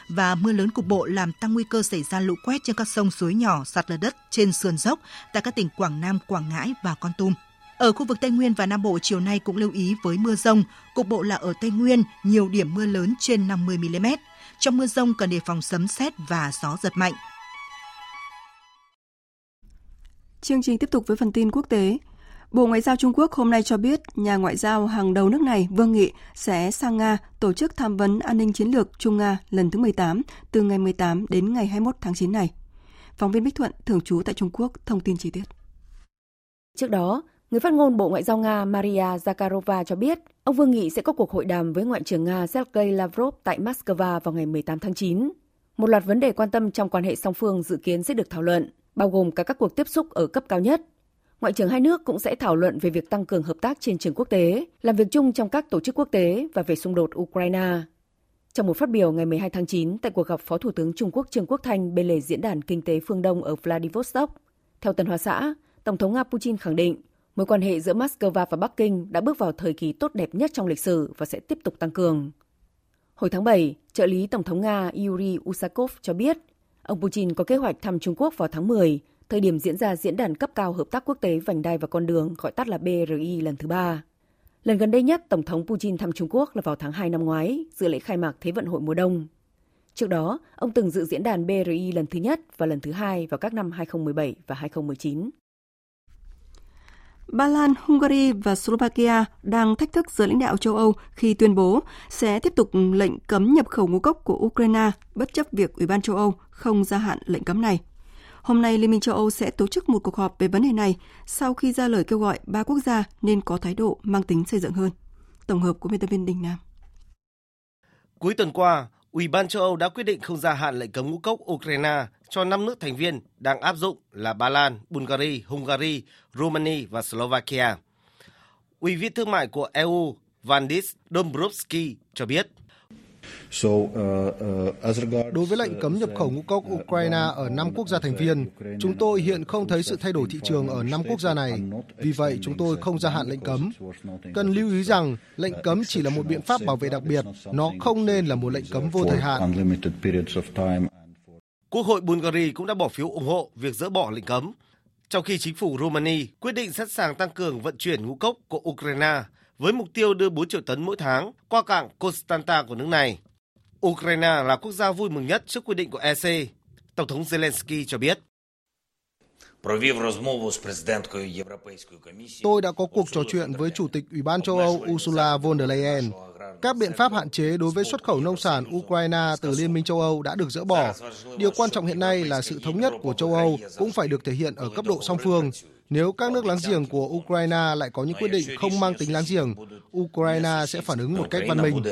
Và mưa lớn cục bộ làm tăng nguy cơ xảy ra lũ quét trên các sông suối nhỏ, sạt lở đất trên sườn dốc tại các tỉnh Quảng Nam, Quảng Ngãi và Con Tum. Ở khu vực Tây Nguyên và Nam Bộ chiều nay cũng lưu ý với mưa rông, cục bộ là ở Tây Nguyên nhiều điểm mưa lớn trên 50 mm. Trong mưa rông cần đề phòng sấm sét và gió giật mạnh. Chương trình tiếp tục với phần tin quốc tế. Bộ Ngoại giao Trung Quốc hôm nay cho biết nhà ngoại giao hàng đầu nước này Vương Nghị sẽ sang Nga tổ chức tham vấn an ninh chiến lược Trung Nga lần thứ 18 từ ngày 18 đến ngày 21 tháng 9 này. Phóng viên Bích Thuận, thường trú tại Trung Quốc, thông tin chi tiết. Trước đó, người phát ngôn Bộ Ngoại giao Nga Maria Zakharova cho biết ông Vương Nghị sẽ có cuộc hội đàm với Ngoại trưởng Nga Sergei Lavrov tại Moscow vào ngày 18 tháng 9. Một loạt vấn đề quan tâm trong quan hệ song phương dự kiến sẽ được thảo luận, bao gồm cả các cuộc tiếp xúc ở cấp cao nhất. Ngoại trưởng hai nước cũng sẽ thảo luận về việc tăng cường hợp tác trên trường quốc tế, làm việc chung trong các tổ chức quốc tế và về xung đột Ukraine. Trong một phát biểu ngày 12 tháng 9 tại cuộc gặp Phó Thủ tướng Trung Quốc Trương Quốc Thanh bên lề Diễn đàn Kinh tế Phương Đông ở Vladivostok, theo Tân Hoa Xã, Tổng thống Nga Putin khẳng định mối quan hệ giữa Moscow và Bắc Kinh đã bước vào thời kỳ tốt đẹp nhất trong lịch sử và sẽ tiếp tục tăng cường. Hồi tháng 7, trợ lý Tổng thống Nga Yuri Usakov cho biết ông Putin có kế hoạch thăm Trung Quốc vào tháng 10 thời điểm diễn ra diễn đàn cấp cao hợp tác quốc tế vành đai và con đường gọi tắt là BRI lần thứ ba. Lần gần đây nhất, Tổng thống Putin thăm Trung Quốc là vào tháng 2 năm ngoái, dự lễ khai mạc Thế vận hội mùa đông. Trước đó, ông từng dự diễn đàn BRI lần thứ nhất và lần thứ hai vào các năm 2017 và 2019. Ba Lan, Hungary và Slovakia đang thách thức giới lãnh đạo châu Âu khi tuyên bố sẽ tiếp tục lệnh cấm nhập khẩu ngũ cốc của Ukraine bất chấp việc Ủy ban châu Âu không gia hạn lệnh cấm này. Hôm nay, Liên minh châu Âu sẽ tổ chức một cuộc họp về vấn đề này sau khi ra lời kêu gọi ba quốc gia nên có thái độ mang tính xây dựng hơn. Tổng hợp của biên tập viên Đình Nam. Cuối tuần qua, Ủy ban châu Âu đã quyết định không gia hạn lệnh cấm ngũ cốc Ukraine cho 5 nước thành viên đang áp dụng là Ba Lan, Bulgaria, Hungary, Romania và Slovakia. Ủy viên thương mại của EU Vandis Dombrovski cho biết Đối với lệnh cấm nhập khẩu ngũ cốc Ukraine ở 5 quốc gia thành viên, chúng tôi hiện không thấy sự thay đổi thị trường ở 5 quốc gia này. Vì vậy, chúng tôi không gia hạn lệnh cấm. Cần lưu ý rằng, lệnh cấm chỉ là một biện pháp bảo vệ đặc biệt, nó không nên là một lệnh cấm vô thời hạn. Quốc hội Bulgaria cũng đã bỏ phiếu ủng hộ việc dỡ bỏ lệnh cấm, trong khi chính phủ Romania quyết định sẵn sàng tăng cường vận chuyển ngũ cốc của Ukraine với mục tiêu đưa 4 triệu tấn mỗi tháng qua cảng Constanta của nước này. Ukraine là quốc gia vui mừng nhất trước quyết định của EC, Tổng thống Zelensky cho biết. Tôi đã có cuộc trò chuyện với Chủ tịch Ủy ban châu Âu Ursula von der Leyen. Các biện pháp hạn chế đối với xuất khẩu nông sản Ukraine từ Liên minh châu Âu đã được dỡ bỏ. Điều quan trọng hiện nay là sự thống nhất của châu Âu cũng phải được thể hiện ở cấp độ song phương. Nếu các nước láng giềng của Ukraine lại có những quyết định không mang tính láng giềng, Ukraine sẽ phản ứng một cách văn minh.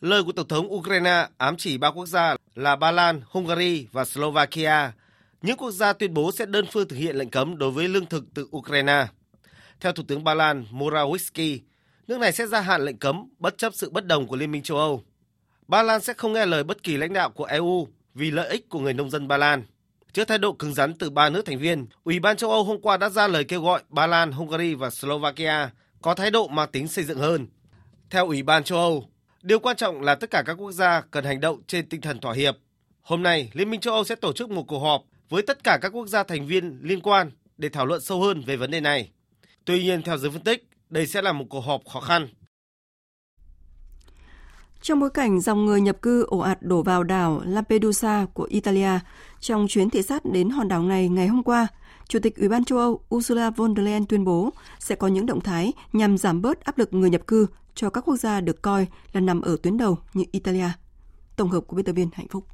Lời của Tổng thống Ukraine ám chỉ ba quốc gia là Ba Lan, Hungary và Slovakia. Những quốc gia tuyên bố sẽ đơn phương thực hiện lệnh cấm đối với lương thực từ Ukraine. Theo Thủ tướng Ba Lan Morawiecki, nước này sẽ gia hạn lệnh cấm bất chấp sự bất đồng của Liên minh châu Âu. Ba Lan sẽ không nghe lời bất kỳ lãnh đạo của EU vì lợi ích của người nông dân Ba Lan. Trước thái độ cứng rắn từ ba nước thành viên, Ủy ban châu Âu hôm qua đã ra lời kêu gọi Ba Lan, Hungary và Slovakia có thái độ mang tính xây dựng hơn. Theo Ủy ban châu Âu, điều quan trọng là tất cả các quốc gia cần hành động trên tinh thần thỏa hiệp. Hôm nay, Liên minh châu Âu sẽ tổ chức một cuộc họp với tất cả các quốc gia thành viên liên quan để thảo luận sâu hơn về vấn đề này. Tuy nhiên, theo giới phân tích, đây sẽ là một cuộc họp khó khăn. Trong bối cảnh dòng người nhập cư ồ ạt đổ vào đảo Lampedusa của Italia trong chuyến thị sát đến hòn đảo này ngày hôm qua, Chủ tịch Ủy ban châu Âu Ursula von der Leyen tuyên bố sẽ có những động thái nhằm giảm bớt áp lực người nhập cư cho các quốc gia được coi là nằm ở tuyến đầu như Italia. Tổng hợp của biên tập viên Hạnh Phúc.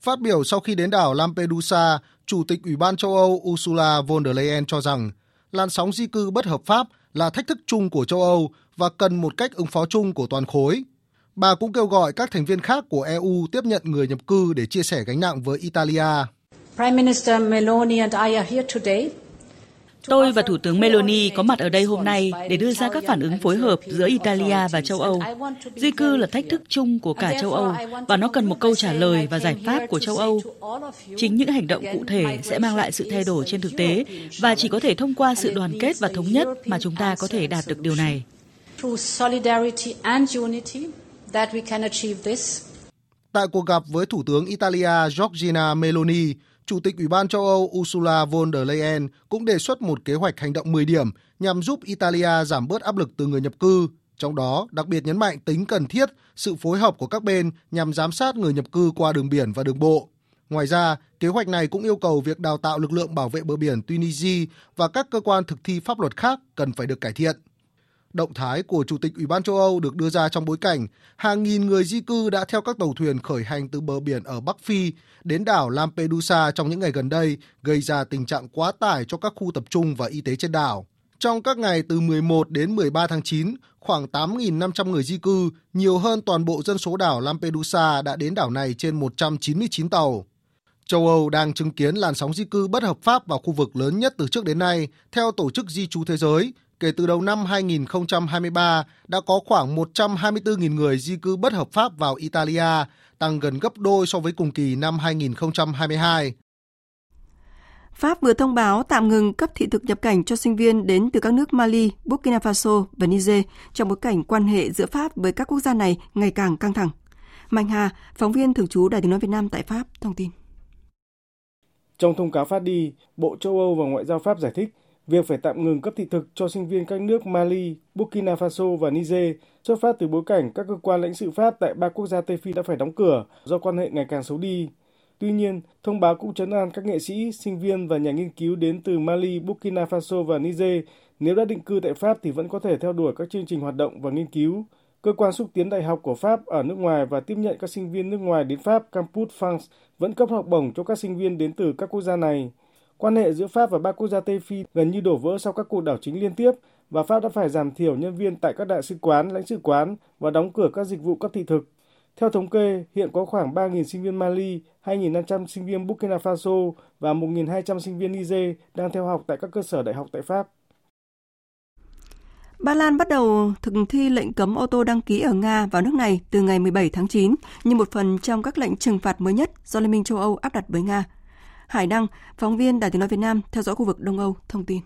Phát biểu sau khi đến đảo Lampedusa, Chủ tịch Ủy ban châu Âu Ursula von der Leyen cho rằng làn sóng di cư bất hợp pháp là thách thức chung của châu Âu và cần một cách ứng phó chung của toàn khối. Bà cũng kêu gọi các thành viên khác của EU tiếp nhận người nhập cư để chia sẻ gánh nặng với Italia. Prime Minister Meloni and I are here today Tôi và Thủ tướng Meloni có mặt ở đây hôm nay để đưa ra các phản ứng phối hợp giữa Italia và châu Âu. Di cư là thách thức chung của cả châu Âu và nó cần một câu trả lời và giải pháp của châu Âu. Chính những hành động cụ thể sẽ mang lại sự thay đổi trên thực tế và chỉ có thể thông qua sự đoàn kết và thống nhất mà chúng ta có thể đạt được điều này. Tại cuộc gặp với Thủ tướng Italia Giorgina Meloni, Chủ tịch Ủy ban châu Âu Ursula von der Leyen cũng đề xuất một kế hoạch hành động 10 điểm nhằm giúp Italia giảm bớt áp lực từ người nhập cư, trong đó đặc biệt nhấn mạnh tính cần thiết sự phối hợp của các bên nhằm giám sát người nhập cư qua đường biển và đường bộ. Ngoài ra, kế hoạch này cũng yêu cầu việc đào tạo lực lượng bảo vệ bờ biển Tunisia và các cơ quan thực thi pháp luật khác cần phải được cải thiện. Động thái của Chủ tịch Ủy ban châu Âu được đưa ra trong bối cảnh hàng nghìn người di cư đã theo các tàu thuyền khởi hành từ bờ biển ở Bắc Phi đến đảo Lampedusa trong những ngày gần đây, gây ra tình trạng quá tải cho các khu tập trung và y tế trên đảo. Trong các ngày từ 11 đến 13 tháng 9, khoảng 8.500 người di cư, nhiều hơn toàn bộ dân số đảo Lampedusa đã đến đảo này trên 199 tàu. Châu Âu đang chứng kiến làn sóng di cư bất hợp pháp vào khu vực lớn nhất từ trước đến nay, theo Tổ chức Di trú Thế giới, kể từ đầu năm 2023 đã có khoảng 124.000 người di cư bất hợp pháp vào Italia, tăng gần gấp đôi so với cùng kỳ năm 2022. Pháp vừa thông báo tạm ngừng cấp thị thực nhập cảnh cho sinh viên đến từ các nước Mali, Burkina Faso và Niger trong bối cảnh quan hệ giữa Pháp với các quốc gia này ngày càng căng thẳng. Mạnh Hà, phóng viên thường trú Đài tiếng nói Việt Nam tại Pháp, thông tin. Trong thông cáo phát đi, Bộ châu Âu và Ngoại giao Pháp giải thích việc phải tạm ngừng cấp thị thực cho sinh viên các nước Mali, Burkina Faso và Niger xuất phát từ bối cảnh các cơ quan lãnh sự Pháp tại ba quốc gia Tây Phi đã phải đóng cửa do quan hệ ngày càng xấu đi. Tuy nhiên, thông báo cũng chấn an các nghệ sĩ, sinh viên và nhà nghiên cứu đến từ Mali, Burkina Faso và Niger nếu đã định cư tại Pháp thì vẫn có thể theo đuổi các chương trình hoạt động và nghiên cứu. Cơ quan xúc tiến đại học của Pháp ở nước ngoài và tiếp nhận các sinh viên nước ngoài đến Pháp Campus France vẫn cấp học bổng cho các sinh viên đến từ các quốc gia này. Quan hệ giữa Pháp và ba quốc gia Tây Phi gần như đổ vỡ sau các cuộc đảo chính liên tiếp và Pháp đã phải giảm thiểu nhân viên tại các đại sứ quán, lãnh sự quán và đóng cửa các dịch vụ cấp thị thực. Theo thống kê, hiện có khoảng 3.000 sinh viên Mali, 2.500 sinh viên Burkina Faso và 1.200 sinh viên Niger đang theo học tại các cơ sở đại học tại Pháp. Ba Lan bắt đầu thực thi lệnh cấm ô tô đăng ký ở Nga vào nước này từ ngày 17 tháng 9 như một phần trong các lệnh trừng phạt mới nhất do Liên minh châu Âu áp đặt với Nga. Hải Đăng, phóng viên Đài tiếng nói Việt Nam theo dõi khu vực Đông Âu thông tin.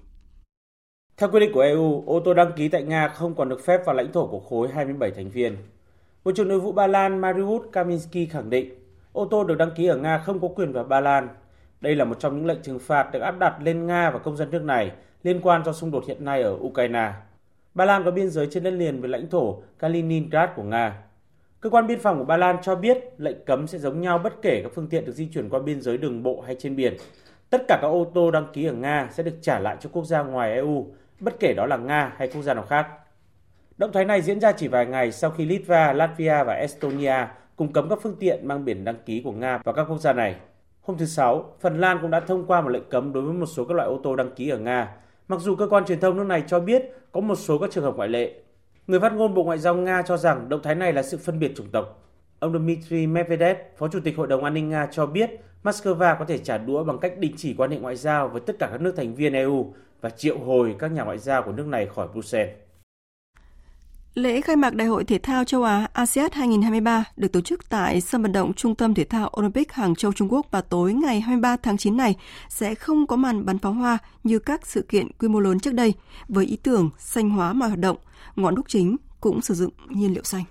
Theo quy định của EU, ô tô đăng ký tại Nga không còn được phép vào lãnh thổ của khối 27 thành viên. Bộ trưởng Nội vụ Ba Lan Mariusz Kaminski khẳng định, ô tô được đăng ký ở Nga không có quyền vào Ba Lan. Đây là một trong những lệnh trừng phạt được áp đặt lên Nga và công dân nước này liên quan do xung đột hiện nay ở Ukraine. Ba Lan có biên giới trên đất liền với lãnh thổ Kaliningrad của Nga. Cơ quan biên phòng của Ba Lan cho biết lệnh cấm sẽ giống nhau bất kể các phương tiện được di chuyển qua biên giới đường bộ hay trên biển. Tất cả các ô tô đăng ký ở Nga sẽ được trả lại cho quốc gia ngoài EU, bất kể đó là Nga hay quốc gia nào khác. Động thái này diễn ra chỉ vài ngày sau khi Litva, Latvia và Estonia cùng cấm các phương tiện mang biển đăng ký của Nga vào các quốc gia này. Hôm thứ Sáu, Phần Lan cũng đã thông qua một lệnh cấm đối với một số các loại ô tô đăng ký ở Nga, mặc dù cơ quan truyền thông nước này cho biết có một số các trường hợp ngoại lệ. Người phát ngôn Bộ Ngoại giao Nga cho rằng động thái này là sự phân biệt chủng tộc. Ông Dmitry Medvedev, Phó Chủ tịch Hội đồng An ninh Nga cho biết Moscow có thể trả đũa bằng cách đình chỉ quan hệ ngoại giao với tất cả các nước thành viên EU và triệu hồi các nhà ngoại giao của nước này khỏi Bruxelles. Lễ khai mạc Đại hội Thể thao châu Á ASEAN 2023 được tổ chức tại sân vận động Trung tâm Thể thao Olympic Hàng Châu Trung Quốc vào tối ngày 23 tháng 9 này sẽ không có màn bắn pháo hoa như các sự kiện quy mô lớn trước đây, với ý tưởng xanh hóa mọi hoạt động, ngọn đúc chính cũng sử dụng nhiên liệu xanh.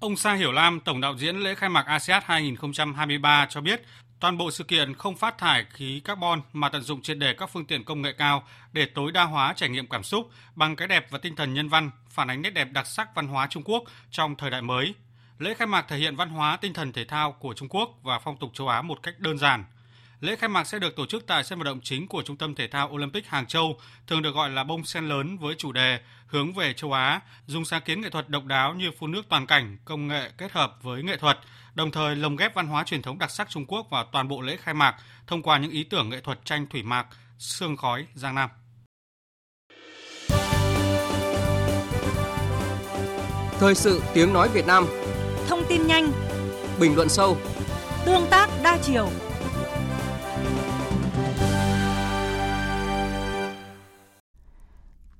Ông Sa Hiểu Lam, Tổng đạo diễn lễ khai mạc ASEAN 2023 cho biết, toàn bộ sự kiện không phát thải khí carbon mà tận dụng triệt đề các phương tiện công nghệ cao để tối đa hóa trải nghiệm cảm xúc bằng cái đẹp và tinh thần nhân văn, phản ánh nét đẹp đặc sắc văn hóa Trung Quốc trong thời đại mới. Lễ khai mạc thể hiện văn hóa tinh thần thể thao của Trung Quốc và phong tục châu Á một cách đơn giản – Lễ khai mạc sẽ được tổ chức tại sân vận động chính của Trung tâm Thể thao Olympic Hàng Châu, thường được gọi là bông sen lớn với chủ đề hướng về châu Á, dùng sáng kiến nghệ thuật độc đáo như phun nước toàn cảnh, công nghệ kết hợp với nghệ thuật, đồng thời lồng ghép văn hóa truyền thống đặc sắc Trung Quốc vào toàn bộ lễ khai mạc thông qua những ý tưởng nghệ thuật tranh thủy mạc, sương khói Giang Nam. Thời sự tiếng nói Việt Nam. Thông tin nhanh. Bình luận sâu. Tương tác đa chiều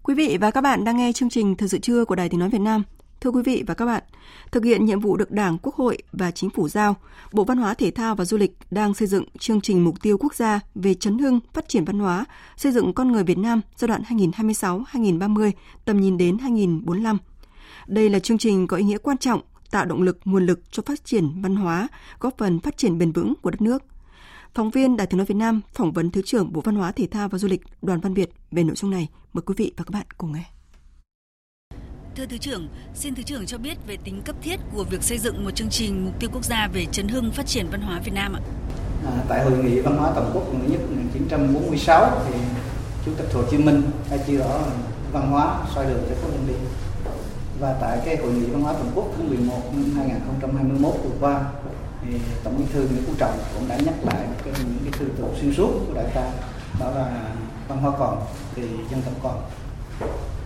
Quý vị và các bạn đang nghe chương trình Thời sự trưa của Đài Tiếng Nói Việt Nam. Thưa quý vị và các bạn, thực hiện nhiệm vụ được Đảng, Quốc hội và Chính phủ giao, Bộ Văn hóa Thể thao và Du lịch đang xây dựng chương trình mục tiêu quốc gia về chấn hưng, phát triển văn hóa, xây dựng con người Việt Nam giai đoạn 2026-2030, tầm nhìn đến 2045. Đây là chương trình có ý nghĩa quan trọng, tạo động lực, nguồn lực cho phát triển văn hóa, góp phần phát triển bền vững của đất nước – Phóng viên Đài Tiếng nói Việt Nam phỏng vấn Thứ trưởng Bộ Văn hóa Thể thao và Du lịch Đoàn Văn Việt về nội dung này. Mời quý vị và các bạn cùng nghe. Thưa Thứ trưởng, xin Thứ trưởng cho biết về tính cấp thiết của việc xây dựng một chương trình mục tiêu quốc gia về chấn hưng phát triển văn hóa Việt Nam ạ. À, tại hội nghị văn hóa toàn quốc lần nhất 1946 thì Chủ tịch Hồ Chí Minh đã chỉ rõ văn hóa soi đường cho dân đi. Và tại cái hội nghị văn hóa toàn quốc tháng 11 năm 2021 vừa qua thì tổng bí thư nguyễn phú trọng cũng đã nhắc lại cái, những cái tư tưởng xuyên suốt của đại ta đó là văn hóa còn thì dân tộc còn.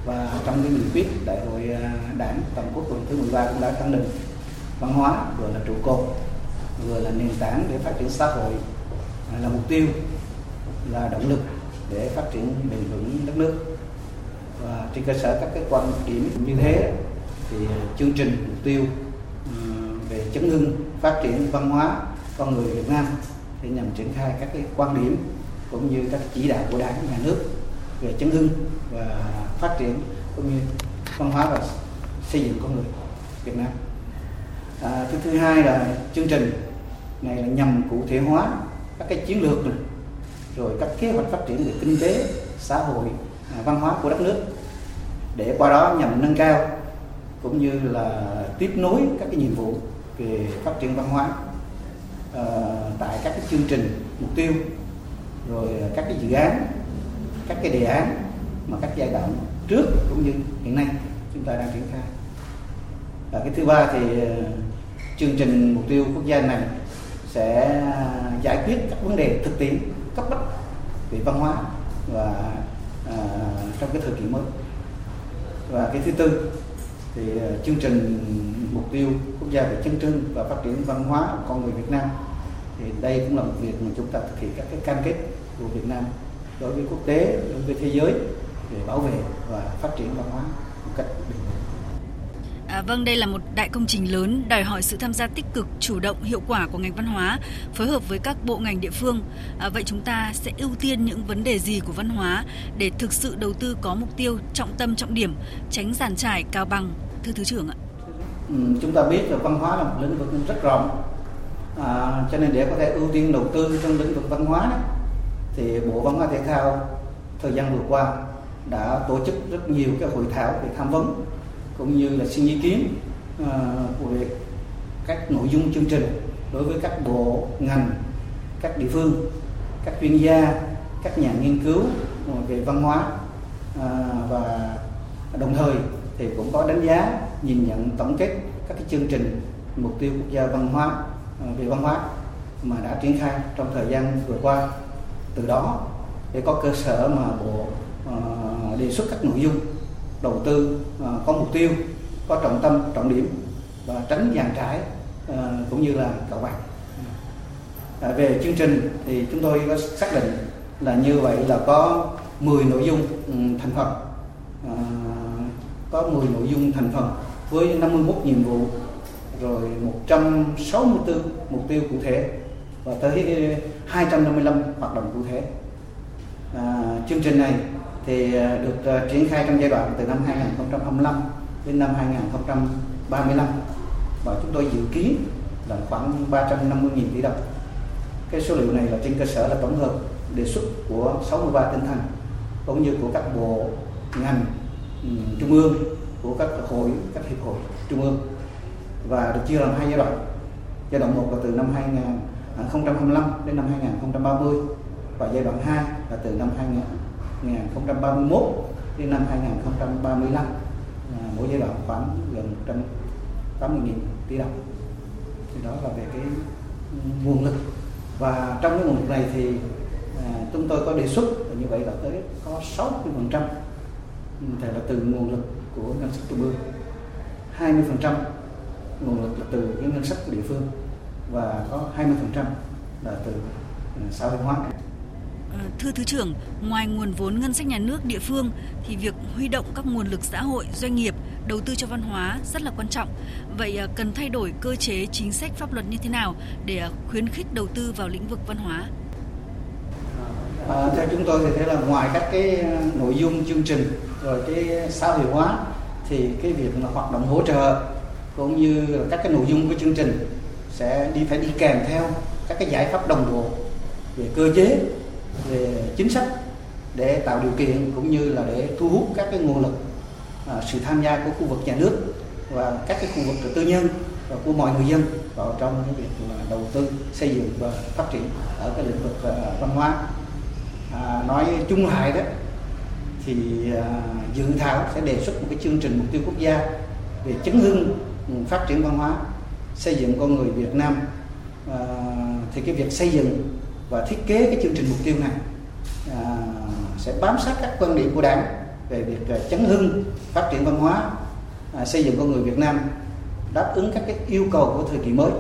Và trong cái nghị quyết đại hội à, đảng toàn quốc lần thứ 13 cũng đã khẳng định văn hóa vừa là trụ cột vừa là nền tảng để phát triển xã hội à, là mục tiêu là động lực để phát triển bền vững đất nước. Và trên cơ sở các cái quan điểm như thế thì à, chương trình mục tiêu về chấn hưng phát triển văn hóa con người Việt Nam để nhằm triển khai các cái quan điểm cũng như các chỉ đạo của đảng nhà nước về chấn hưng và phát triển cũng như văn hóa và xây dựng con người Việt Nam. À, thứ thứ hai là chương trình này là nhằm cụ thể hóa các cái chiến lược này, rồi các kế hoạch phát triển về kinh tế, xã hội, à, văn hóa của đất nước để qua đó nhằm nâng cao cũng như là tiếp nối các cái nhiệm vụ về phát triển văn hóa uh, tại các cái chương trình mục tiêu rồi các cái dự án các cái đề án mà các giai đoạn trước cũng như hiện nay chúng ta đang triển khai. Và cái thứ ba thì ờ, chương trình mục tiêu quốc gia này sẽ giải quyết các vấn đề thực tiễn cấp bách về văn hóa và à, trong cái thời kỳ mới. Và cái thứ tư thì chương trình mục tiêu quốc gia về chân trưng và phát triển văn hóa của con người Việt Nam thì đây cũng là một việc mà chúng ta thực hiện các cái cam kết của Việt Nam đối với quốc tế đối với thế giới để bảo vệ và phát triển văn hóa một cách bền vững. À, vâng, đây là một đại công trình lớn đòi hỏi sự tham gia tích cực, chủ động, hiệu quả của ngành văn hóa, phối hợp với các bộ ngành địa phương. À, vậy chúng ta sẽ ưu tiên những vấn đề gì của văn hóa để thực sự đầu tư có mục tiêu trọng tâm trọng điểm, tránh giàn trải cao bằng, thưa thứ trưởng ạ? Ừ, chúng ta biết là văn hóa là một lĩnh vực rất rộng. À, cho nên để có thể ưu tiên đầu tư trong lĩnh vực văn hóa thì bộ văn hóa thể thao thời gian vừa qua đã tổ chức rất nhiều các hội thảo về tham vấn cũng như là xin ý kiến à, về các nội dung chương trình đối với các bộ ngành các địa phương các chuyên gia các nhà nghiên cứu về văn hóa. À, và đồng thời thì cũng có đánh giá nhìn nhận tổng kết các cái chương trình mục tiêu quốc gia văn hóa ờ, về văn hóa mà đã triển khai trong thời gian vừa qua. Từ đó, để có cơ sở mà bộ ờ, đề xuất các nội dung đầu tư ờ, có mục tiêu, có trọng tâm, trọng điểm và tránh dàn trải cũng như là cậu bạn về chương trình thì chúng tôi có xác định là như vậy là có 10 ừ, nội dung thành phần. Có 10 nội dung thành phần với 51 nhiệm vụ rồi 164 mục tiêu cụ thể và tới 255 hoạt động cụ thể. À, chương trình này thì à, được à, triển khai trong giai đoạn từ năm 2025 đến năm 2035 và chúng tôi dự kiến là khoảng 350.000 tỷ đồng. Cái số liệu này là trên cơ sở là tổng hợp đề xuất của 63 tỉnh thành cũng như của các bộ ngành trung ương của các hội các hiệp hội trung ương. Và được chia làm hai giai đoạn. Giai đoạn 1 là từ năm 2025 à, đến năm 2030 và giai đoạn 2 là từ năm 2031 đến năm 2035 à, mỗi giai đoạn khoảng gần 180.000 tỷ đồng. Thì đó là về cái nguồn lực. Và trong cái nguồn lực này thì à, chúng tôi có đề xuất là như vậy là tới có 60% thì là từ nguồn lực của ngân sách trung ương 20 phần trăm nguồn lực là từ cái ngân sách của địa phương và có 20% là từ ừ, xã hội hóa. Ờ, thưa Thứ trưởng, ngoài nguồn vốn ngân sách nhà nước địa phương thì việc huy động các nguồn lực xã hội, doanh nghiệp đầu tư cho văn hóa rất là quan trọng. Vậy ờ, cần thay đổi cơ chế chính sách pháp luật như thế nào để ờ, khuyến khích đầu tư vào lĩnh vực văn hóa? À, theo chúng tôi thì thấy là ngoài các cái ờ, nội dung chương trình rồi cái xã hội hóa thì cái việc là hoạt động hỗ trợ cũng như là các cái nội dung của chương trình sẽ đi phải đi kèm theo các cái giải pháp đồng bộ về cơ chế về chính sách để tạo điều kiện cũng như là để thu hút các cái nguồn lực à, sự tham gia của khu vực nhà nước và các cái khu vực tư nhân và của mọi người dân vào trong cái việc là đầu tư xây dựng và phát triển ở cái lĩnh vực văn hóa à, nói chung lại đó thì à, dự thảo sẽ đề xuất một cái chương trình mục tiêu quốc gia về chấn hưng phát triển văn hóa xây dựng con người Việt Nam. À, thì cái việc xây dựng và thiết kế cái chương trình mục tiêu này à, sẽ bám sát các quan điểm của đảng về việc à, chấn hưng phát triển văn hóa à, xây dựng con người Việt Nam đáp ứng các cái yêu cầu của thời kỳ mới.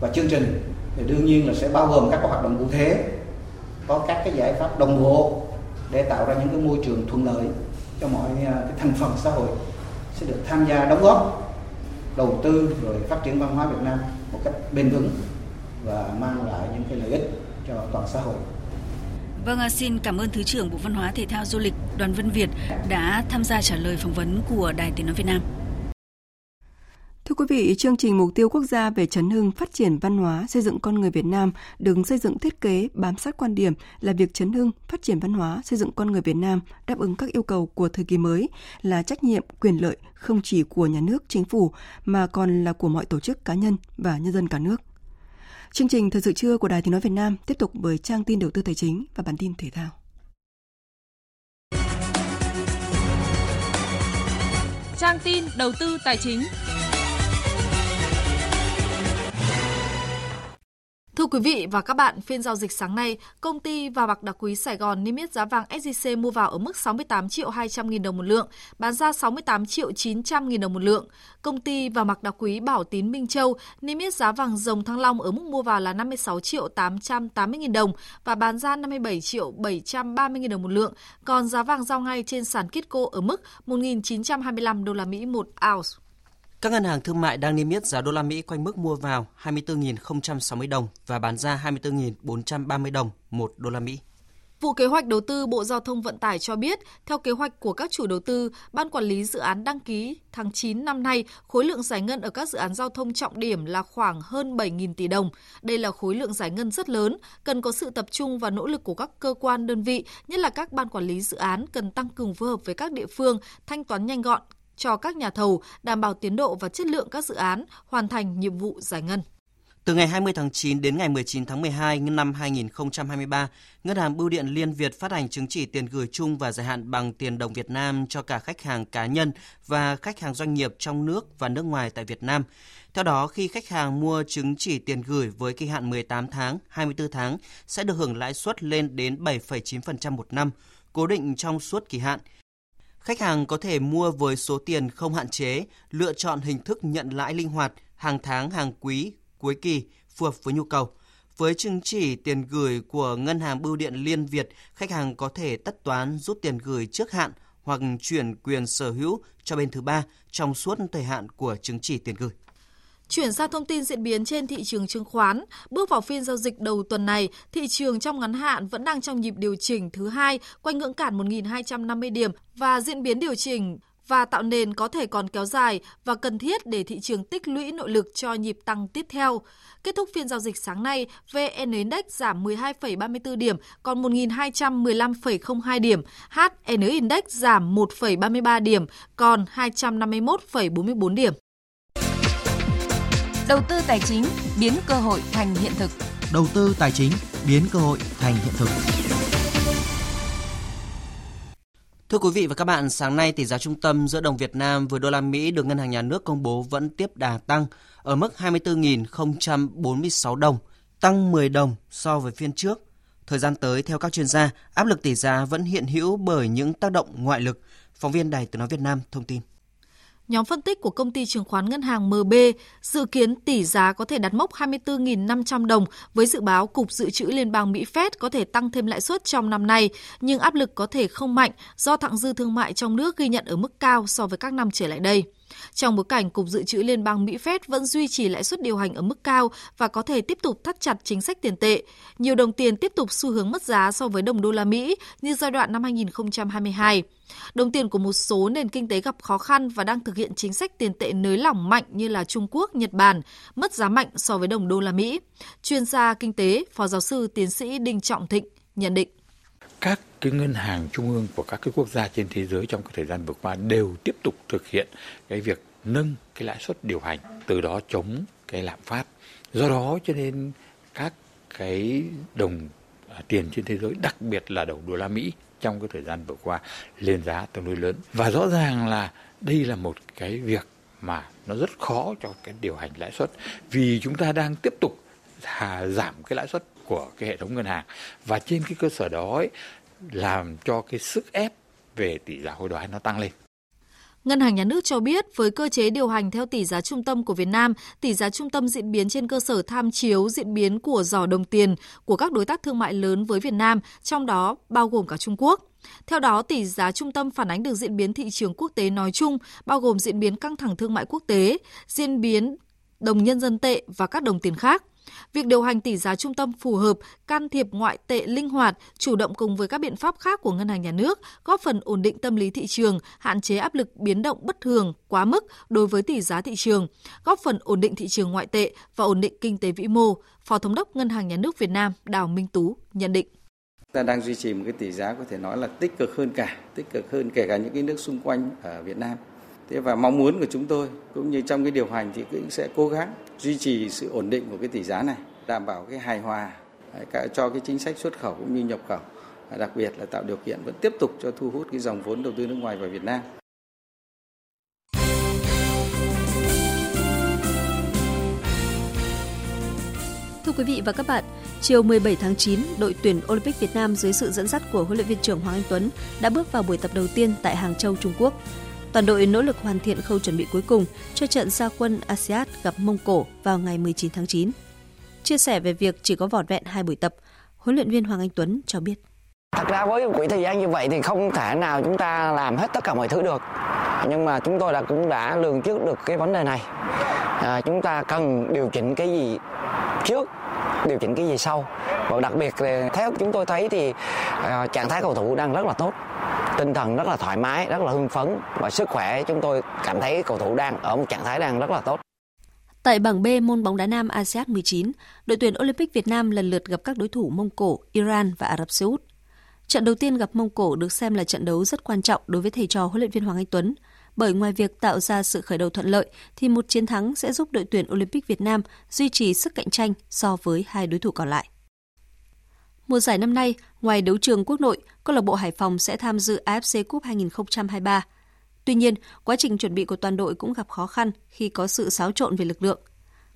Và chương trình thì đương nhiên là sẽ bao gồm các hoạt động cụ thể có các cái giải pháp đồng bộ để tạo ra những cái môi trường thuận lợi cho mọi à, cái thành phần xã hội sẽ được tham gia đóng góp đầu tư rồi phát triển văn hóa Việt Nam một cách bền vững và mang lại những cái lợi ích cho toàn xã hội. Vâng, à, xin cảm ơn Thứ trưởng Bộ Văn hóa Thể thao Du lịch Đoàn Vân Việt đã tham gia trả lời phỏng vấn của Đài Tiếng Nói Việt Nam. Thưa quý vị, chương trình mục tiêu quốc gia về chấn hưng phát triển văn hóa xây dựng con người Việt Nam đứng xây dựng thiết kế bám sát quan điểm là việc chấn hưng phát triển văn hóa xây dựng con người Việt Nam đáp ứng các yêu cầu của thời kỳ mới là trách nhiệm quyền lợi không chỉ của nhà nước, chính phủ mà còn là của mọi tổ chức cá nhân và nhân dân cả nước. Chương trình thời sự trưa của Đài Tiếng nói Việt Nam tiếp tục với trang tin đầu tư tài chính và bản tin thể thao. Trang tin đầu tư tài chính. Thưa quý vị và các bạn, phiên giao dịch sáng nay, công ty và bạc đá quý Sài Gòn niêm yết giá vàng SJC mua vào ở mức 68 triệu 200 nghìn đồng một lượng, bán ra 68 triệu 900 nghìn đồng một lượng. Công ty và bạc đá quý Bảo Tín Minh Châu niêm yết giá vàng dòng thăng long ở mức mua vào là 56 triệu 880 nghìn đồng và bán ra 57 triệu 730 nghìn đồng một lượng. Còn giá vàng giao ngay trên sàn Kitco ở mức 1.925 đô la Mỹ một ounce. Các ngân hàng thương mại đang niêm yết giá đô la Mỹ quanh mức mua vào 24.060 đồng và bán ra 24.430 đồng một đô la Mỹ. Vụ kế hoạch đầu tư Bộ Giao thông Vận tải cho biết, theo kế hoạch của các chủ đầu tư, Ban Quản lý Dự án đăng ký tháng 9 năm nay, khối lượng giải ngân ở các dự án giao thông trọng điểm là khoảng hơn 7.000 tỷ đồng. Đây là khối lượng giải ngân rất lớn, cần có sự tập trung và nỗ lực của các cơ quan đơn vị, nhất là các ban quản lý dự án cần tăng cường phối hợp với các địa phương, thanh toán nhanh gọn, cho các nhà thầu, đảm bảo tiến độ và chất lượng các dự án, hoàn thành nhiệm vụ giải ngân. Từ ngày 20 tháng 9 đến ngày 19 tháng 12 năm 2023, Ngân hàng Bưu điện Liên Việt phát hành chứng chỉ tiền gửi chung và dài hạn bằng tiền đồng Việt Nam cho cả khách hàng cá nhân và khách hàng doanh nghiệp trong nước và nước ngoài tại Việt Nam. Theo đó, khi khách hàng mua chứng chỉ tiền gửi với kỳ hạn 18 tháng, 24 tháng sẽ được hưởng lãi suất lên đến 7,9% một năm, cố định trong suốt kỳ hạn. Khách hàng có thể mua với số tiền không hạn chế, lựa chọn hình thức nhận lãi linh hoạt, hàng tháng, hàng quý, cuối kỳ phù hợp với nhu cầu. Với chứng chỉ tiền gửi của Ngân hàng Bưu điện Liên Việt, khách hàng có thể tất toán rút tiền gửi trước hạn hoặc chuyển quyền sở hữu cho bên thứ ba trong suốt thời hạn của chứng chỉ tiền gửi. Chuyển sang thông tin diễn biến trên thị trường chứng khoán, bước vào phiên giao dịch đầu tuần này, thị trường trong ngắn hạn vẫn đang trong nhịp điều chỉnh thứ hai quanh ngưỡng cản 1.250 điểm và diễn biến điều chỉnh và tạo nền có thể còn kéo dài và cần thiết để thị trường tích lũy nội lực cho nhịp tăng tiếp theo. Kết thúc phiên giao dịch sáng nay, VN Index giảm 12,34 điểm, còn 1.215,02 điểm. HN Index giảm 1,33 điểm, còn 251,44 điểm. Đầu tư tài chính biến cơ hội thành hiện thực. Đầu tư tài chính biến cơ hội thành hiện thực. Thưa quý vị và các bạn, sáng nay tỷ giá trung tâm giữa đồng Việt Nam với đô la Mỹ được Ngân hàng Nhà nước công bố vẫn tiếp đà tăng ở mức 24.046 đồng, tăng 10 đồng so với phiên trước. Thời gian tới, theo các chuyên gia, áp lực tỷ giá vẫn hiện hữu bởi những tác động ngoại lực. Phóng viên Đài Tiếng Nói Việt Nam thông tin. Nhóm phân tích của công ty chứng khoán ngân hàng MB dự kiến tỷ giá có thể đặt mốc 24.500 đồng với dự báo Cục Dự trữ Liên bang Mỹ Fed có thể tăng thêm lãi suất trong năm nay, nhưng áp lực có thể không mạnh do thặng dư thương mại trong nước ghi nhận ở mức cao so với các năm trở lại đây. Trong bối cảnh Cục Dự trữ Liên bang Mỹ Fed vẫn duy trì lãi suất điều hành ở mức cao và có thể tiếp tục thắt chặt chính sách tiền tệ, nhiều đồng tiền tiếp tục xu hướng mất giá so với đồng đô la Mỹ như giai đoạn năm 2022. Đồng tiền của một số nền kinh tế gặp khó khăn và đang thực hiện chính sách tiền tệ nới lỏng mạnh như là Trung Quốc, Nhật Bản, mất giá mạnh so với đồng đô la Mỹ. Chuyên gia kinh tế, Phó giáo sư tiến sĩ Đinh Trọng Thịnh nhận định các cái ngân hàng trung ương của các cái quốc gia trên thế giới trong cái thời gian vừa qua đều tiếp tục thực hiện cái việc nâng cái lãi suất điều hành từ đó chống cái lạm phát. Do đó cho nên các cái đồng à, tiền trên thế giới đặc biệt là đồng đô la Mỹ trong cái thời gian vừa qua lên giá tương đối lớn. Và rõ ràng là đây là một cái việc mà nó rất khó cho cái điều hành lãi suất vì chúng ta đang tiếp tục giảm cái lãi suất của cái hệ thống ngân hàng. Và trên cái cơ sở đó ấy, làm cho cái sức ép về tỷ giá hối đoái nó tăng lên. Ngân hàng Nhà nước cho biết với cơ chế điều hành theo tỷ giá trung tâm của Việt Nam, tỷ giá trung tâm diễn biến trên cơ sở tham chiếu diễn biến của giỏ đồng tiền của các đối tác thương mại lớn với Việt Nam, trong đó bao gồm cả Trung Quốc. Theo đó, tỷ giá trung tâm phản ánh được diễn biến thị trường quốc tế nói chung, bao gồm diễn biến căng thẳng thương mại quốc tế, diễn biến đồng nhân dân tệ và các đồng tiền khác. Việc điều hành tỷ giá trung tâm phù hợp, can thiệp ngoại tệ linh hoạt, chủ động cùng với các biện pháp khác của ngân hàng nhà nước, góp phần ổn định tâm lý thị trường, hạn chế áp lực biến động bất thường quá mức đối với tỷ giá thị trường, góp phần ổn định thị trường ngoại tệ và ổn định kinh tế vĩ mô, Phó Thống đốc Ngân hàng Nhà nước Việt Nam Đào Minh Tú nhận định. Ta đang duy trì một cái tỷ giá có thể nói là tích cực hơn cả tích cực hơn kể cả những cái nước xung quanh ở Việt Nam. Thế và mong muốn của chúng tôi cũng như trong cái điều hành thì cũng sẽ cố gắng duy trì sự ổn định của cái tỷ giá này đảm bảo cái hài hòa cho cái chính sách xuất khẩu cũng như nhập khẩu đặc biệt là tạo điều kiện vẫn tiếp tục cho thu hút cái dòng vốn đầu tư nước ngoài vào Việt Nam. Thưa quý vị và các bạn, chiều 17 tháng 9, đội tuyển Olympic Việt Nam dưới sự dẫn dắt của huấn luyện viên trưởng Hoàng Anh Tuấn đã bước vào buổi tập đầu tiên tại Hàng Châu, Trung Quốc. Toàn đội nỗ lực hoàn thiện khâu chuẩn bị cuối cùng cho trận gia quân ASEAN gặp Mông Cổ vào ngày 19 tháng 9. Chia sẻ về việc chỉ có vỏn vẹn hai buổi tập, huấn luyện viên Hoàng Anh Tuấn cho biết. Thật ra với quỹ thời gian như vậy thì không thể nào chúng ta làm hết tất cả mọi thứ được. Nhưng mà chúng tôi đã cũng đã lường trước được cái vấn đề này. À, chúng ta cần điều chỉnh cái gì trước, điều chỉnh cái gì sau. Và đặc biệt là theo chúng tôi thấy thì à, trạng thái cầu thủ đang rất là tốt tinh thần rất là thoải mái, rất là hưng phấn và sức khỏe chúng tôi cảm thấy cầu thủ đang ở một trạng thái đang rất là tốt. Tại bảng B môn bóng đá nam ASEAN 19, đội tuyển Olympic Việt Nam lần lượt gặp các đối thủ Mông Cổ, Iran và Ả Rập Xê Út. Trận đầu tiên gặp Mông Cổ được xem là trận đấu rất quan trọng đối với thầy trò huấn luyện viên Hoàng Anh Tuấn, bởi ngoài việc tạo ra sự khởi đầu thuận lợi thì một chiến thắng sẽ giúp đội tuyển Olympic Việt Nam duy trì sức cạnh tranh so với hai đối thủ còn lại. Mùa giải năm nay, ngoài đấu trường quốc nội, câu lạc bộ Hải Phòng sẽ tham dự AFC Cup 2023. Tuy nhiên, quá trình chuẩn bị của toàn đội cũng gặp khó khăn khi có sự xáo trộn về lực lượng.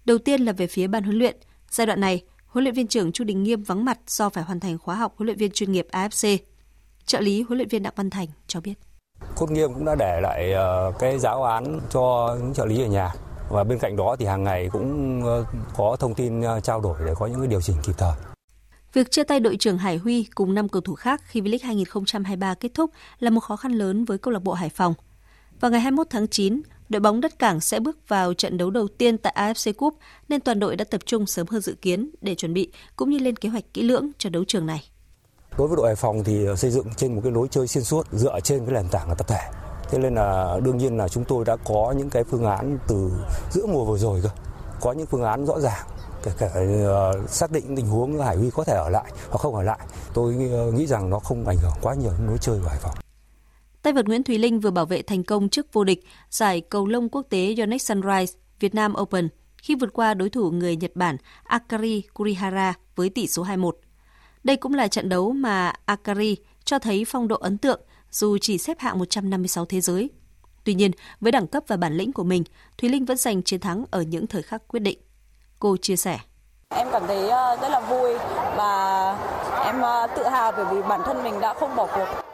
Đầu tiên là về phía ban huấn luyện. Giai đoạn này, huấn luyện viên trưởng Chu Đình Nghiêm vắng mặt do phải hoàn thành khóa học huấn luyện viên chuyên nghiệp AFC. Trợ lý huấn luyện viên Đặng Văn Thành cho biết. Cốt Nghiêm cũng đã để lại ờ, cái giáo án cho những trợ lý ở nhà và bên cạnh đó thì hàng ngày cũng ờ, có thông tin ờ, trao đổi để có những cái điều chỉnh kịp thời. Việc chia tay đội trưởng Hải Huy cùng 5 cầu thủ khác khi V-League 2023 kết thúc là một khó khăn lớn với câu lạc bộ Hải Phòng. Vào ngày 21 tháng 9, đội bóng đất cảng sẽ bước vào trận đấu đầu tiên tại AFC Cup nên toàn đội đã tập trung sớm hơn dự kiến để chuẩn bị cũng như lên kế hoạch kỹ lưỡng cho đấu trường này. Đối với đội Hải Phòng thì ờ, xây dựng trên một cái lối chơi xuyên suốt dựa trên cái nền tảng là tập thể. Thế nên là đương nhiên là chúng tôi đã có những cái phương án từ giữa mùa vừa rồi cơ. Có những phương án rõ ràng kể cả uh, xác định tình huống Hải Huy có thể ở lại hoặc không ở lại. Tôi ờ, nghĩ rằng nó không ảnh hưởng quá nhiều đến lối chơi của Hải Phòng. Tay vợt Nguyễn Thùy Linh vừa bảo vệ thành công chức vô địch giải cầu lông quốc tế Yonex Sunrise Việt Nam Open khi vượt qua đối thủ người Nhật Bản Akari Kurihara với tỷ số 2-1. Đây cũng là trận đấu mà Akari cho thấy phong độ ấn tượng dù chỉ xếp hạng 156 thế giới. Tuy nhiên, với đẳng cấp và bản lĩnh của mình, Thùy Linh vẫn giành chiến thắng ở những thời khắc quyết định. Cô chia sẻ. Em cảm thấy ờ, rất là vui và em ờ, tự hào bởi vì bản thân mình đã không bỏ cuộc.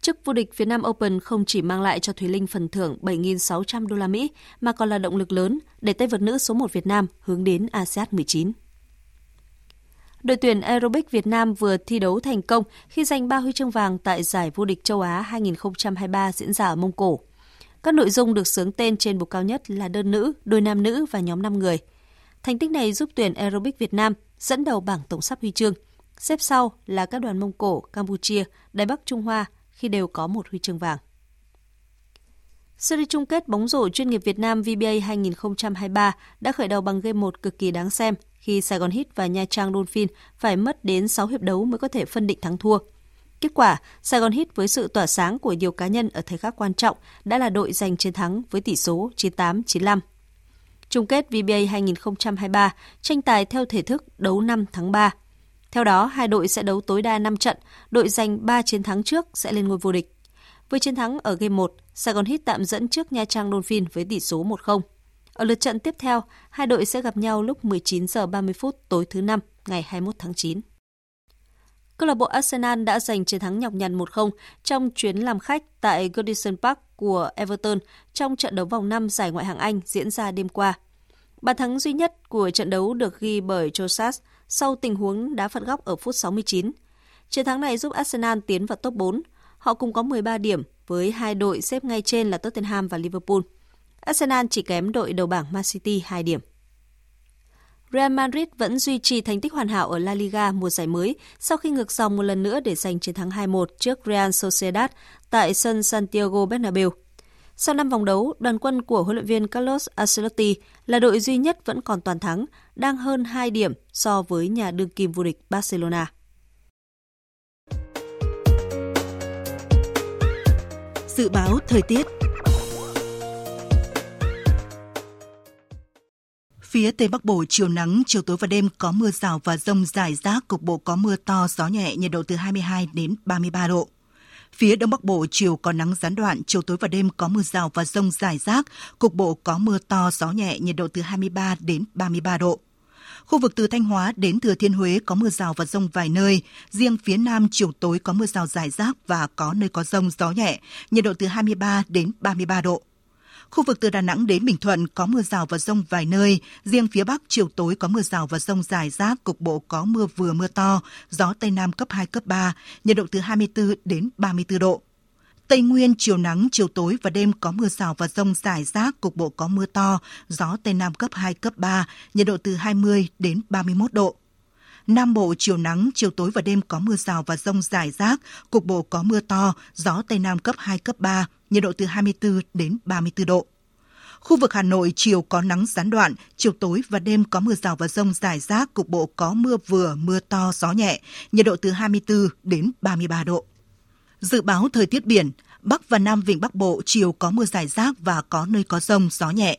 Chức vô địch Việt Nam Open không chỉ mang lại cho Thùy Linh phần thưởng 7.600 đô la Mỹ mà còn là động lực lớn để tay vợt nữ số 1 Việt Nam hướng đến ASEAN 19. Đội tuyển aerobic Việt Nam vừa thi đấu thành công khi giành 3 huy chương vàng tại giải vô địch châu Á 2023 diễn ra ở Mông Cổ. Các nội dung được sướng tên trên bục cao nhất là đơn nữ, đôi nam nữ và nhóm 5 người. Thành tích này giúp tuyển aerobic Việt Nam dẫn đầu bảng tổng sắp huy chương. Xếp sau là các đoàn Mông Cổ, Campuchia, Đài Bắc Trung Hoa khi đều có một huy chương vàng. Series chung kết bóng rổ chuyên nghiệp Việt Nam VBA 2023 đã khởi đầu bằng game 1 cực kỳ đáng xem khi Sài Gòn Hit và Nha Trang Dolphin phải mất đến 6 hiệp đấu mới có thể phân định thắng thua. Kết quả, Sài Gòn Hit với sự tỏa sáng của nhiều cá nhân ở thời khắc quan trọng đã là đội giành chiến thắng với tỷ số 98-95. Chung kết VBA 2023 tranh tài theo thể thức đấu 5 tháng 3. Theo đó, hai đội sẽ đấu tối đa 5 trận, đội giành 3 chiến thắng trước sẽ lên ngôi vô địch. Với chiến thắng ở game 1, Sài Gòn Hit tạm dẫn trước Nha Trang Dolphin với tỷ số 1-0. Ở lượt trận tiếp theo, hai đội sẽ gặp nhau lúc 19 giờ 30 phút tối thứ năm ngày 21 tháng 9. Câu lạc bộ Arsenal đã giành chiến thắng nhọc nhằn 1-0 trong chuyến làm khách tại Goodison Park của Everton trong trận đấu vòng 5 giải Ngoại hạng Anh diễn ra đêm qua. Bàn thắng duy nhất của trận đấu được ghi bởi Josas sau tình huống đá phạt góc ở phút 69. Chiến thắng này giúp Arsenal tiến vào top 4. Họ cùng có 13 điểm với hai đội xếp ngay trên là Tottenham và Liverpool. Arsenal chỉ kém đội đầu bảng Man City 2 điểm. Real Madrid vẫn duy trì thành tích hoàn hảo ở La Liga mùa giải mới sau khi ngược dòng một lần nữa để giành chiến thắng 2-1 trước Real Sociedad tại sân Santiago Bernabeu. Sau 5 vòng đấu, đoàn quân của huấn luyện viên Carlos Ancelotti là đội duy nhất vẫn còn toàn thắng, đang hơn 2 điểm so với nhà đương kim vô địch Barcelona. Dự báo thời tiết Phía Tây Bắc Bộ chiều nắng, chiều tối và đêm có mưa rào và rông rải rác, cục bộ có mưa to, gió nhẹ, nhiệt độ từ 22 đến 33 độ. Phía Đông Bắc Bộ chiều có nắng gián đoạn, chiều tối và đêm có mưa rào và rông rải rác, cục bộ có mưa to, gió nhẹ, nhiệt độ từ 23 đến 33 độ. Khu vực từ Thanh Hóa đến Thừa Thiên Huế có mưa rào và rông vài nơi, riêng phía Nam chiều tối có mưa rào rải rác và có nơi có rông gió nhẹ, nhiệt độ từ 23 đến 33 độ. Khu vực từ Đà Nẵng đến Bình Thuận có mưa rào và rông vài nơi, riêng phía Bắc chiều tối có mưa rào và rông rải rác, cục bộ có mưa vừa mưa to, gió Tây Nam cấp 2, cấp 3, nhiệt độ từ 24 đến 34 độ. Tây Nguyên chiều nắng, chiều tối và đêm có mưa rào và rông rải rác, cục bộ có mưa to, gió Tây Nam cấp 2, cấp 3, nhiệt độ từ 20 đến 31 độ. Nam Bộ chiều nắng, chiều tối và đêm có mưa rào và rông rải rác, cục bộ có mưa to, gió Tây Nam cấp 2, cấp 3, nhiệt độ từ 24 đến 34 độ. Khu vực Hà Nội chiều có nắng gián đoạn, chiều tối và đêm có mưa rào và rông rải rác, cục bộ có mưa vừa, mưa to, gió nhẹ, nhiệt độ từ 24 đến 33 độ. Dự báo thời tiết biển, Bắc và Nam Vịnh Bắc Bộ chiều có mưa rải rác và có nơi có rông, gió nhẹ.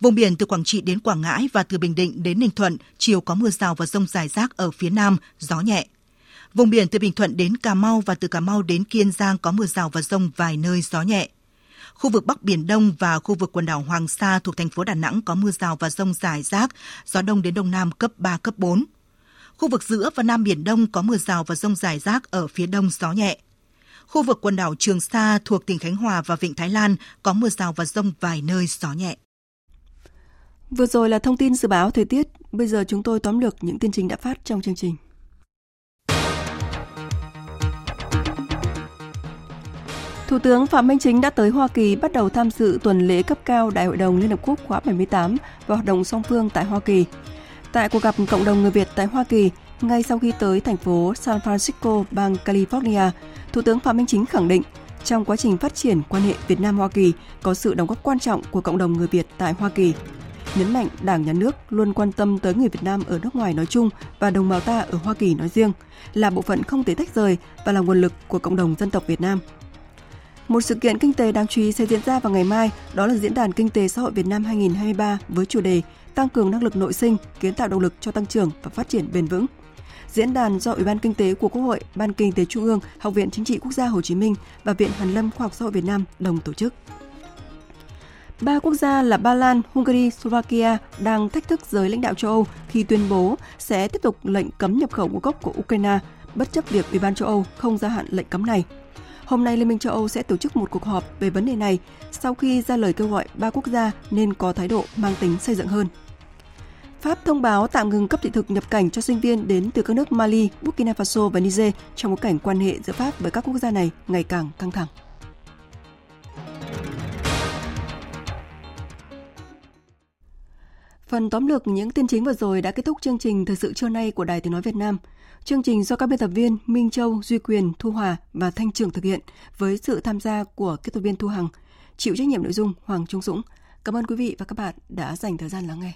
Vùng biển từ Quảng Trị đến Quảng Ngãi và từ Bình Định đến Ninh Thuận chiều có mưa rào và rông rải rác ở phía Nam, gió nhẹ. Vùng biển từ Bình Thuận đến Cà Mau và từ Cà Mau đến Kiên Giang có mưa rào và rông vài nơi gió nhẹ. Khu vực Bắc Biển Đông và khu vực quần đảo Hoàng Sa thuộc thành phố Đà Nẵng có mưa rào và rông rải rác, gió đông đến đông nam cấp 3, cấp 4. Khu vực giữa và Nam Biển Đông có mưa rào và rông rải rác ở phía đông gió nhẹ. Khu vực quần đảo Trường Sa thuộc tỉnh Khánh Hòa và Vịnh Thái Lan có mưa rào và rông vài nơi gió nhẹ. Vừa rồi là thông tin dự báo thời tiết, bây giờ chúng tôi tóm lược những tin chính đã phát trong chương trình. Thủ tướng Phạm Minh Chính đã tới Hoa Kỳ bắt đầu tham dự tuần lễ cấp cao Đại hội đồng Liên Hợp Quốc khóa 78 và hoạt động song phương tại Hoa Kỳ. Tại cuộc gặp cộng đồng người Việt tại Hoa Kỳ, ngay sau khi tới thành phố San Francisco, bang California, Thủ tướng Phạm Minh Chính khẳng định trong quá trình phát triển quan hệ Việt Nam Hoa Kỳ có sự đóng góp quan trọng của cộng đồng người Việt tại Hoa Kỳ. Nhấn mạnh Đảng nhà nước luôn quan tâm tới người Việt Nam ở nước ngoài nói chung và đồng bào ta ở Hoa Kỳ nói riêng, là bộ phận không thể tách rời và là nguồn lực của cộng đồng dân tộc Việt Nam. Một sự kiện kinh tế đáng chú ý sẽ diễn ra vào ngày mai, đó là Diễn đàn Kinh tế Xã hội Việt Nam 2023 với chủ đề Tăng cường năng lực nội sinh, kiến tạo động lực cho tăng trưởng và phát triển bền vững. Diễn đàn do Ủy ban Kinh tế của Quốc hội, Ban Kinh tế Trung ương, Học viện Chính trị Quốc gia Hồ Chí Minh và Viện Hàn lâm Khoa học Xã hội Việt Nam đồng tổ chức. Ba quốc gia là Ba Lan, Hungary, Slovakia đang thách thức giới lãnh đạo châu Âu khi tuyên bố sẽ tiếp tục lệnh cấm nhập khẩu ngũ cốc của Ukraine, bất chấp việc Ủy ban châu Âu không gia hạn lệnh cấm này. Hôm nay Liên minh châu Âu sẽ tổ chức một cuộc họp về vấn đề này sau khi ra lời kêu gọi ba quốc gia nên có thái độ mang tính xây dựng hơn. Pháp thông báo tạm ngừng cấp thị thực nhập cảnh cho sinh viên đến từ các nước Mali, Burkina Faso và Niger trong bối cảnh quan hệ giữa Pháp với các quốc gia này ngày càng căng thẳng. Phần tóm lược những tin chính vừa rồi đã kết thúc chương trình Thời sự trưa nay của Đài Tiếng Nói Việt Nam. Chương trình do các biên tập viên Minh Châu, Duy Quyền, Thu Hòa và Thanh Trường thực hiện với sự tham gia của kết tập viên Thu Hằng. Chịu trách nhiệm nội dung Hoàng Trung Dũng. Cảm ơn quý vị và các bạn đã dành thời gian lắng nghe.